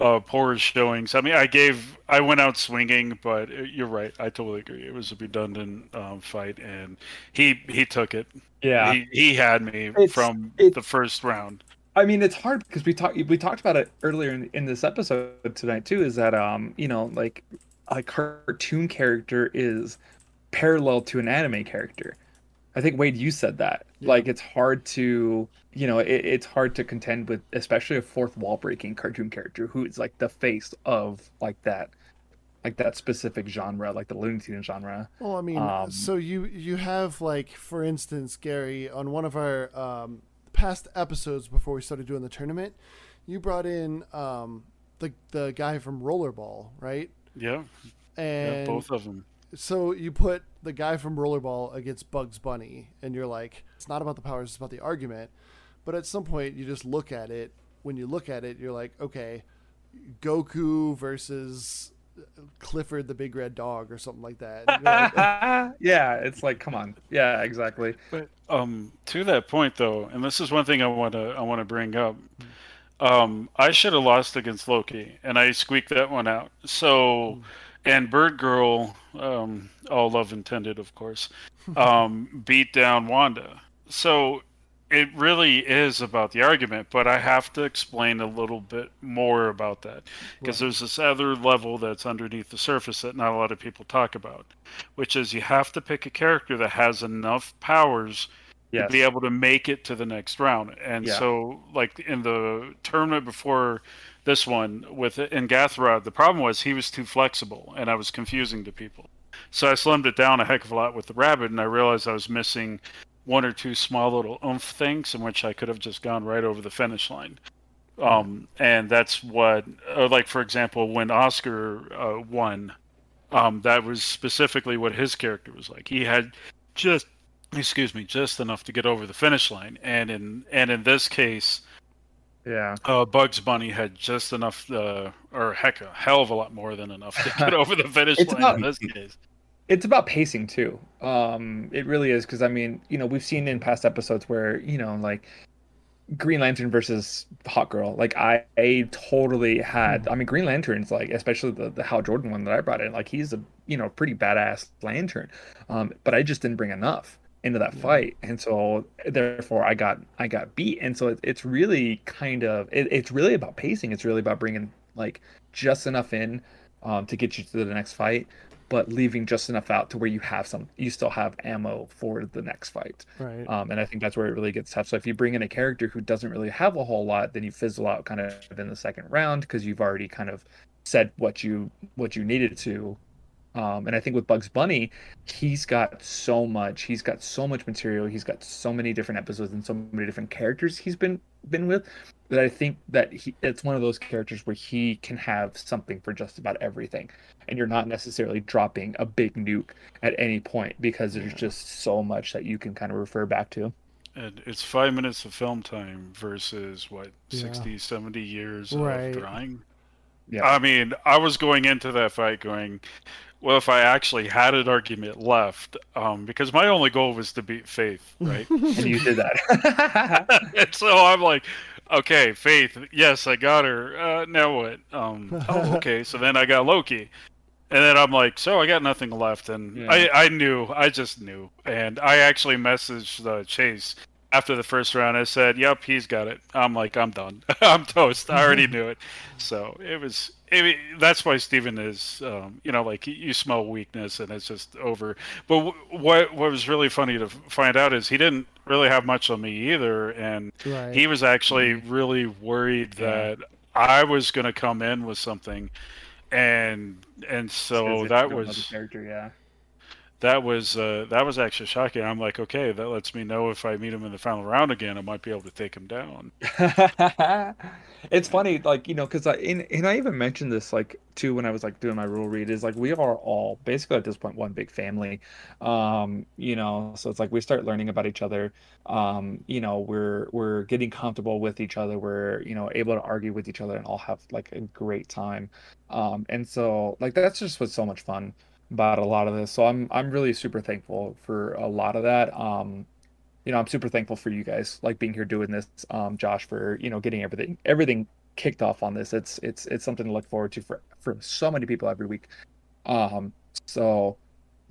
uh, poorest showings. I mean, I gave I went out swinging, but uh, you're right. I totally agree. It was a redundant um, fight, and he he took it. yeah. He he had me It's- from it's- the first round. I mean, it's hard because we talked we talked about it earlier in, in this episode tonight too. Is that um you know like a cartoon character is parallel to an anime character. I think Wade, you said that. Yeah. Like it's hard to you know it, it's hard to contend with, especially a fourth wall breaking cartoon character who is like the face of like that like that specific genre, like the Looney Tunes genre. Well, I mean, Um, so you you have like, for instance, Gary, on one of our um, past episodes before we started doing the tournament, you brought in um, the the guy from Rollerball, right? Yeah, yeah, both of them. so you put the guy from Rollerball against Bugs Bunny, and you're like, it's not about the powers, it's about the argument. But at some point, you just look at it. When you look at it, you're like, okay, Goku versus Clifford the Big Red Dog or something like that. Like, yeah, it's like come on. Yeah, exactly. But um, to that point, though, and this is one thing I want to I want to bring up. Um, I should have lost against Loki, and I squeaked that one out. So, and Bird Girl, um, all love intended, of course, um, beat down Wanda. So it really is about the argument, but I have to explain a little bit more about that because Right. there's this other level that's underneath the surface that not a lot of people talk about, which is you have to pick a character that has enough powers Yes. to be able to make it to the next round. And Yeah. so, like in the tournament before this one with in Gathrod, the problem was he was too flexible, and I was confusing to people. So I slimmed it down a heck of a lot with the rabbit, and I realized I was missing one or two small little oomph things in which I could have just gone right over the finish line. Um, and that's what, uh, like for example, when Oscar uh, won, um, that was specifically what his character was like. He had just, excuse me, just enough to get over the finish line, and in and in this case, Yeah. uh, Bugs Bunny had just enough, uh, or heck, a hell of a lot more than enough to get over the finish line about- in this case. it's about pacing too. Um it really is because i mean you know we've seen in past episodes where you know like green lantern versus Hawk Girl. Like i, I totally had i mean green lantern's like especially the, the hal jordan one that i brought in like he's a you know pretty badass lantern. Um but i just didn't bring enough into that Yeah. fight. And so therefore i got i got beat. And so it, it's really kind of it, it's really about pacing. It's really about bringing like just enough in um, to get you to the next fight but leaving just enough out to where you have some you still have ammo for the next fight. Right. um, and i think that's where it really gets tough. So if you bring in a character who doesn't really have a whole lot then you fizzle out kind of in the second round because you've already kind of said what you what you needed to Um, and I think with Bugs Bunny, he's got so much. He's got so much material. He's got so many different episodes and so many different characters he's been been with that I think that he, it's one of those characters where he can have something for just about everything, and you're not necessarily dropping a big nuke at any point because there's just so much that you can kind of refer back to. And it's five minutes of film time versus what Yeah. 60, 70 years Right. of drawing. Yeah. I mean, I was going into that fight going, well, if I actually had an argument left, um, because my only goal was to beat Faith, right? and you did that. and so I'm like, okay, Faith, yes, I got her. Uh, now what? Um, oh, okay. So then I got Loki. And then I'm like, so I got nothing left. And Yeah. I, I knew, I just knew. And I actually messaged uh, Chase after the first round. I said, yep, he's got it. I'm like, I'm done. I'm toast. I already knew it. So it was, it, that's why Steven is, um, you know, like you- smell weakness and it's just over. But w- what, what was really funny to find out is he didn't really have much on me either. And Right. he was actually really worried Yeah. that I was going to come in with something, and and so that was character, yeah. That was uh, that was actually shocking. I'm like, okay, that lets me know if I meet him in the final round again, I might be able to take him down. it's funny, like you know, because I and, and I even mentioned this like too when I was like doing my rule read is like we are all basically at this point one big family, um, you know. So it's like we start learning about each other. Um, you know, we're we're getting comfortable with each other. We're you know able to argue with each other and all have like a great time. Um, and so like that's just what's so much fun about a lot of this. So I'm I'm really super thankful for a lot of that. Um, you know, I'm super thankful for you guys like being here doing this. Um, Josh for you know getting everything everything kicked off on this. It's it's it's something to look forward to for for so many people every week. Um, so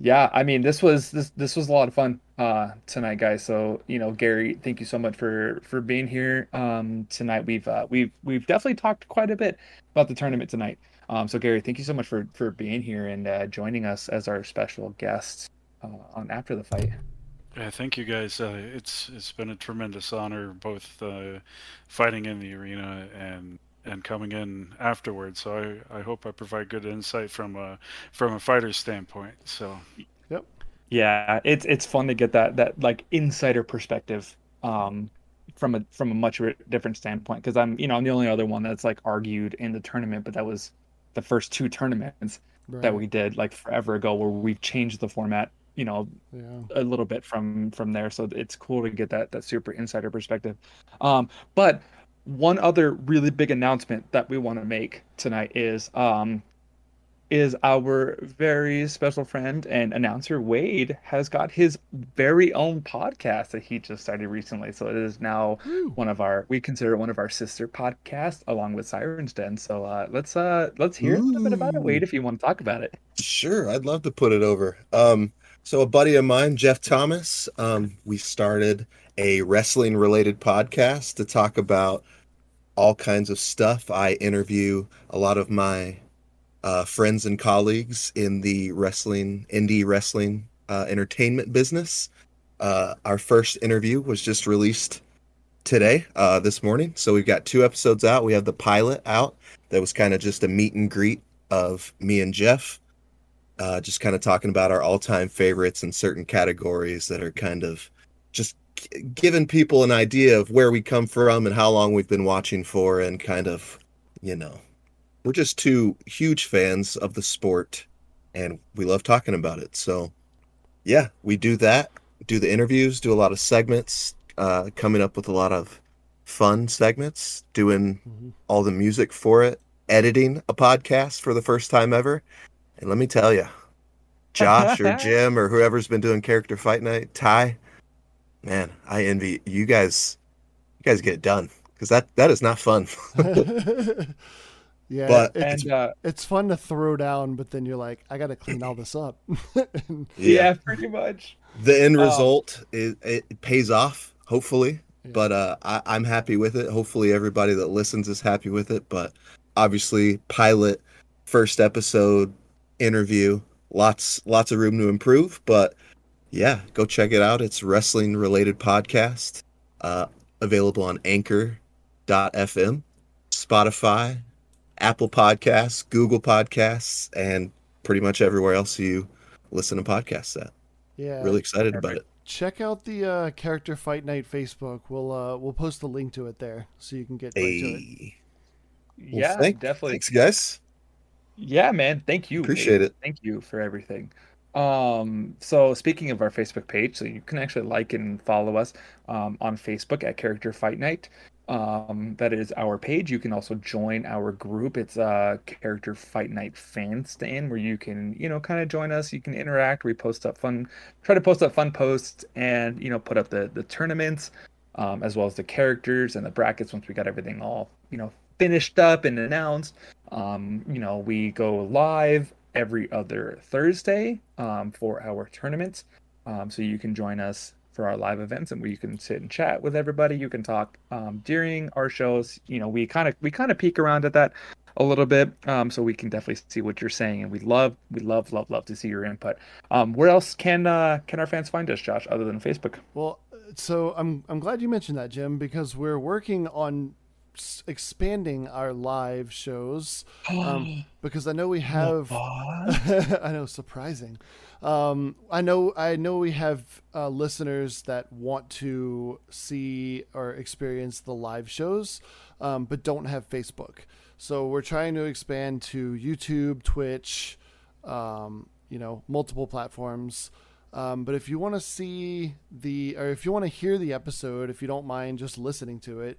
yeah, I mean this was this this was a lot of fun uh tonight, guys. So you know, Gary, thank you so much for for being here um tonight. We've uh, we've we've definitely talked quite a bit about the tournament tonight. Um, so Gary, thank you so much for for being here and uh, joining us as our special guest uh, on after the fight. Yeah, thank you guys. Uh, it's it's been a tremendous honor, both uh, fighting in the arena and and coming in afterwards. So I, I hope I provide good insight from a from a fighter's standpoint. So Yep. Yeah, it's it's fun to get that that like insider perspective um from a from a much different standpoint because I'm you know I'm the only other one that's like argued in the tournament, but that was the first two tournaments that we did like forever ago where we've changed the format you know Yeah. a little bit from from there. So it's cool to get that that super insider perspective. Um but one other really big announcement that we want to make tonight is um is our very special friend and announcer Wade has got his very own podcast that he just started recently so it is now Woo. one of our we consider it one of our sister podcasts along with Sirens Den so uh let's uh let's hear a little bit about it Wade if you want to talk about it Sure, I'd love to put it over. Um, so a buddy of mine, Jeff Thomas, um, we started a wrestling related podcast to talk about all kinds of stuff. I interview a lot of my uh, friends and colleagues in the wrestling, indie wrestling uh, entertainment business. Uh, our first interview was just released today, uh, this morning. So we've got two episodes out. We have the pilot out that was kind of just a meet and greet of me and Jeff uh, just kind of talking about our all-time favorites in certain categories that are kind of just giving people an idea of where we come from and how long we've been watching for and kind of you know we're just two huge fans of the sport and we love talking about it so yeah we do that do the interviews do a lot of segments uh, coming up with a lot of fun segments doing Mhm. all the music for it editing a podcast for the first time ever and let me tell you, Josh or Jim or whoever's been doing character fight night, Ty, man, I envy you guys. You guys get it done because that that is not fun. yeah, But- it's, and uh it's fun to throw down, but then you're like, I got to clean all this up. And- yeah pretty much the end Oh. result is it pays off. Hopefully, Yeah. but uh, I, I'm happy with it. Hopefully, everybody that listens is happy with it. But obviously, pilot, first episode, interview, lots lots of room to improve. But yeah, go check it out. It's wrestling related podcast, uh, available on Anchor.fm, Spotify, Apple Podcasts, Google Podcasts, and pretty much everywhere else you listen to podcasts at. Yeah. Really excited about it. Check out the uh, character fight night Facebook. We'll uh, we'll post the link to it there so you can get right to it. Hey, Well, yeah, thank- definitely. thanks guys. Yeah, man. Thank you. Appreciate Wade. it. Thank you for everything. Um, so speaking of our Facebook page, so you can actually like and follow us um, on Facebook at Character Fight Night. Um, that is our page. You can also join our group. It's a Character Fight Night fan stand where you can, you know, kind of join us. You can interact. We post up fun, try to post up fun posts, and you know, put up the the tournaments, um, as well as the characters and the brackets. Once we got everything all, you know, finished up and announced, um, you know, we go live every other Thursday um, for our tournaments. Um, so you can join us for our live events and where you can sit and chat with everybody. You can talk um, during our shows. You know, we kind of we kind of peek around at that a little bit, um, so we can definitely see what you're saying, and we love we love love love to see your input. Um, where else can uh, can our fans find us, Josh, other than Facebook? Well, so I'm I'm glad you mentioned that, Jim, because we're working on expanding our live shows. Um, because I know we have. I know, surprising. Um, I know, I know we have uh, listeners that want to see or experience the live shows, um, but don't have Facebook. So we're trying to expand to YouTube, Twitch, um, you know, multiple platforms. Um, but if you want to see the, or if you want to hear the episode, if you don't mind just listening to it,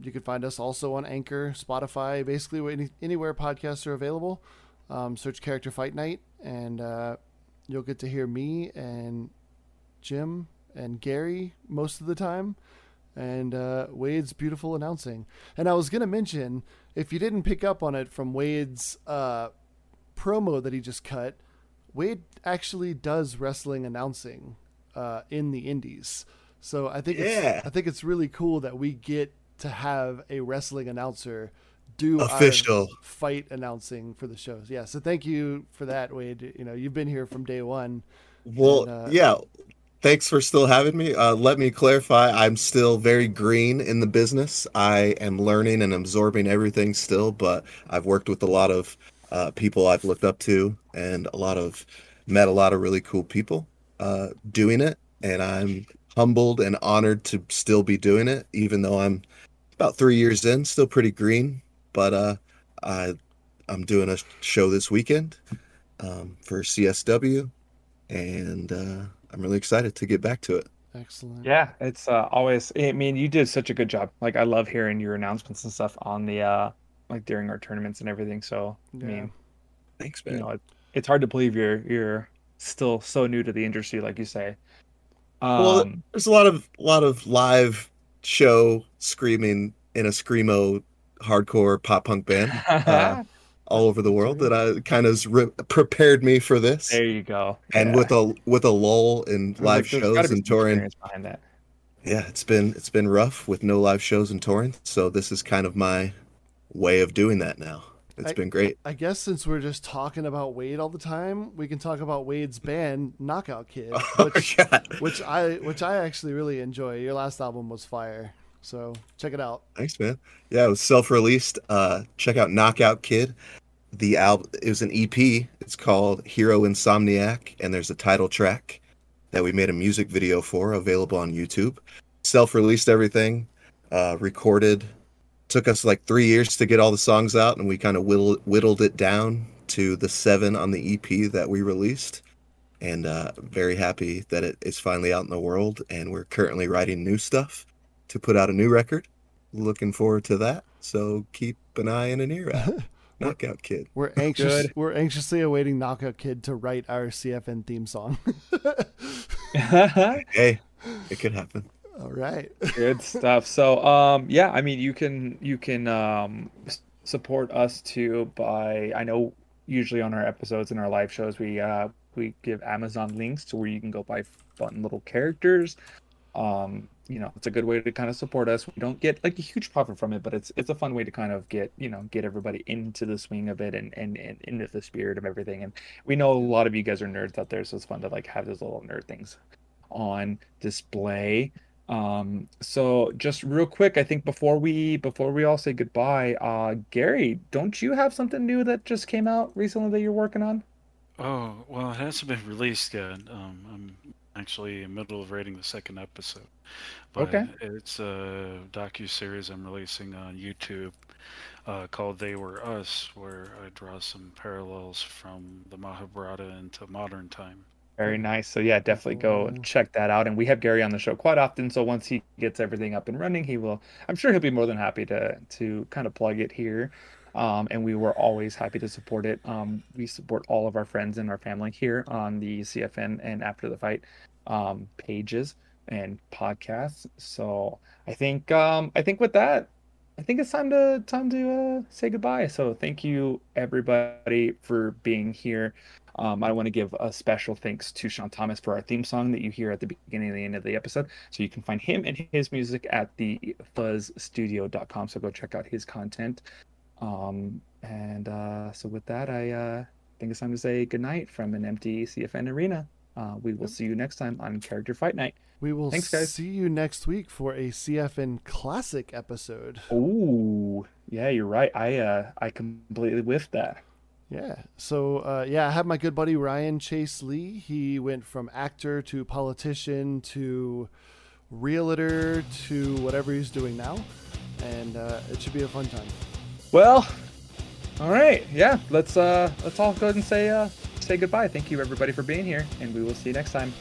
you can find us also on Anchor, Spotify, basically any, anywhere podcasts are available. Um, search Character Fight Night, and uh, you'll get to hear me and Jim and Gary most of the time, and uh, Wade's beautiful announcing. And I was gonna mention, if you didn't pick up on it from Wade's uh, promo that he just cut, Wade actually does wrestling announcing uh, in the Indies. So I think Yeah. it's, I think it's really cool that we get to have a wrestling announcer do Official. fight announcing for the shows. Yeah, so thank you for that, Wade. You know, you've been here from day one. Well, And, uh, yeah. Thanks for still having me. Uh, let me clarify. I'm still very green in the business. I am learning and absorbing everything still, but I've worked with a lot of uh, people I've looked up to and a lot of met a lot of really cool people uh, doing it. And I'm humbled and honored to still be doing it, even though I'm about three years in, still pretty green. But uh, I, I'm doing a show this weekend um, for CSW and uh, I'm really excited to get back to it. Excellent. Yeah, it's uh, always. I mean, you did such a good job. Like, I love hearing your announcements and stuff on the uh, like during our tournaments and everything. So, I mean, Thanks, you man. know, it, it's hard to believe you're you're still so new to the industry, like you say. Um, Well, There's a lot of a lot of live show screaming in a screamo hardcore pop punk band uh, all over the world that I kind of re- prepared me for this. there you go. And Yeah. with a with a lull in live like, shows and touring, behind that. yeah, it's been it's been rough with no live shows and touring. So this is kind of my way of doing that now. It's I- been great. I guess since we're just talking about Wade all the time, we can talk about Wade's band, Knockout Kid, Oh which, God. which I which I actually really enjoy. Your last album was fire, so check it out. Thanks, man. Yeah, it was self-released. Uh, check out Knockout Kid. The album it was an EP. It's called Hero Insomniac, and there's a title track that we made a music video for, available on YouTube. Self-released everything, uh, recorded. Took us like three years to get all the songs out, and we kind of whittled, whittled it down to the seven on the EP that we released. And uh, very happy that it is finally out in the world, and we're currently writing new stuff to put out a new record looking forward to that. So keep an eye and an ear out. Knockout Kid. We're anxious. Good. We're anxiously awaiting Knockout Kid to write our CFN theme song. Hey, it could happen. All right. Good stuff. So, um, yeah, I mean, you can you can um support us too by I know usually on our episodes and our live shows we uh we give Amazon links to where you can go buy fun little characters. Um, you know, it's a good way to kind of support us. We don't get like a huge profit from it, but it's it's a fun way to kind of get you know get everybody into the swing of it and and, and into the spirit of everything. And we know a lot of you guys are nerds out there, so it's fun to like have those little nerd things on display. Um, so just real quick, I think before we before we all say goodbye, uh, Gary, don't you have something new that just came out recently that you're working on? Oh well, it hasn't been released yet. Um, I'm actually in the middle of writing the second episode. But Okay. It's a docu series I'm releasing on YouTube uh, called "They Were Us," where I draw some parallels from the Mahabharata into modern time. Very nice. So yeah, definitely go check that out. And we have Gary on the show quite often. So once he gets everything up and running, he will. I'm sure he'll be more than happy to to kind of plug it here. Um, and we were always happy to support it. Um, we support all of our friends and our family here on the CFN and After the Fight um, pages and podcasts. So I think um, I think with that, I think it's time to time to uh, say goodbye. So thank you everybody for being here. Um, I want to give a special thanks to Sean Thomas for our theme song that you hear at the beginning and the end of the episode. So you can find him and his music at the fuzzstudio.com. So go check out his content. Um, and uh, so with that, I uh, think it's time to say goodnight from an empty CFN arena. Uh, we will see you next time on Character Fight Night. We will Thanks, guys. see you next week for a CFN classic episode. Ooh, yeah, you're right. I uh, I completely whiffed that. Yeah. So uh, yeah, I have my good buddy Ryan Chase Lee. He went from actor to politician to realtor to whatever he's doing now, and uh, it should be a fun time. Well, all right, yeah. Let's uh, let's all go ahead and say uh, say goodbye. Thank you everybody for being here, and we will see you next time.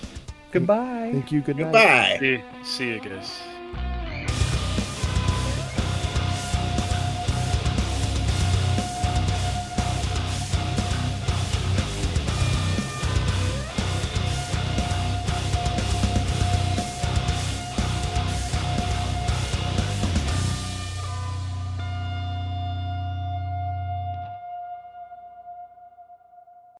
Goodbye. Thank you. Good night. Goodbye. See, see you guys.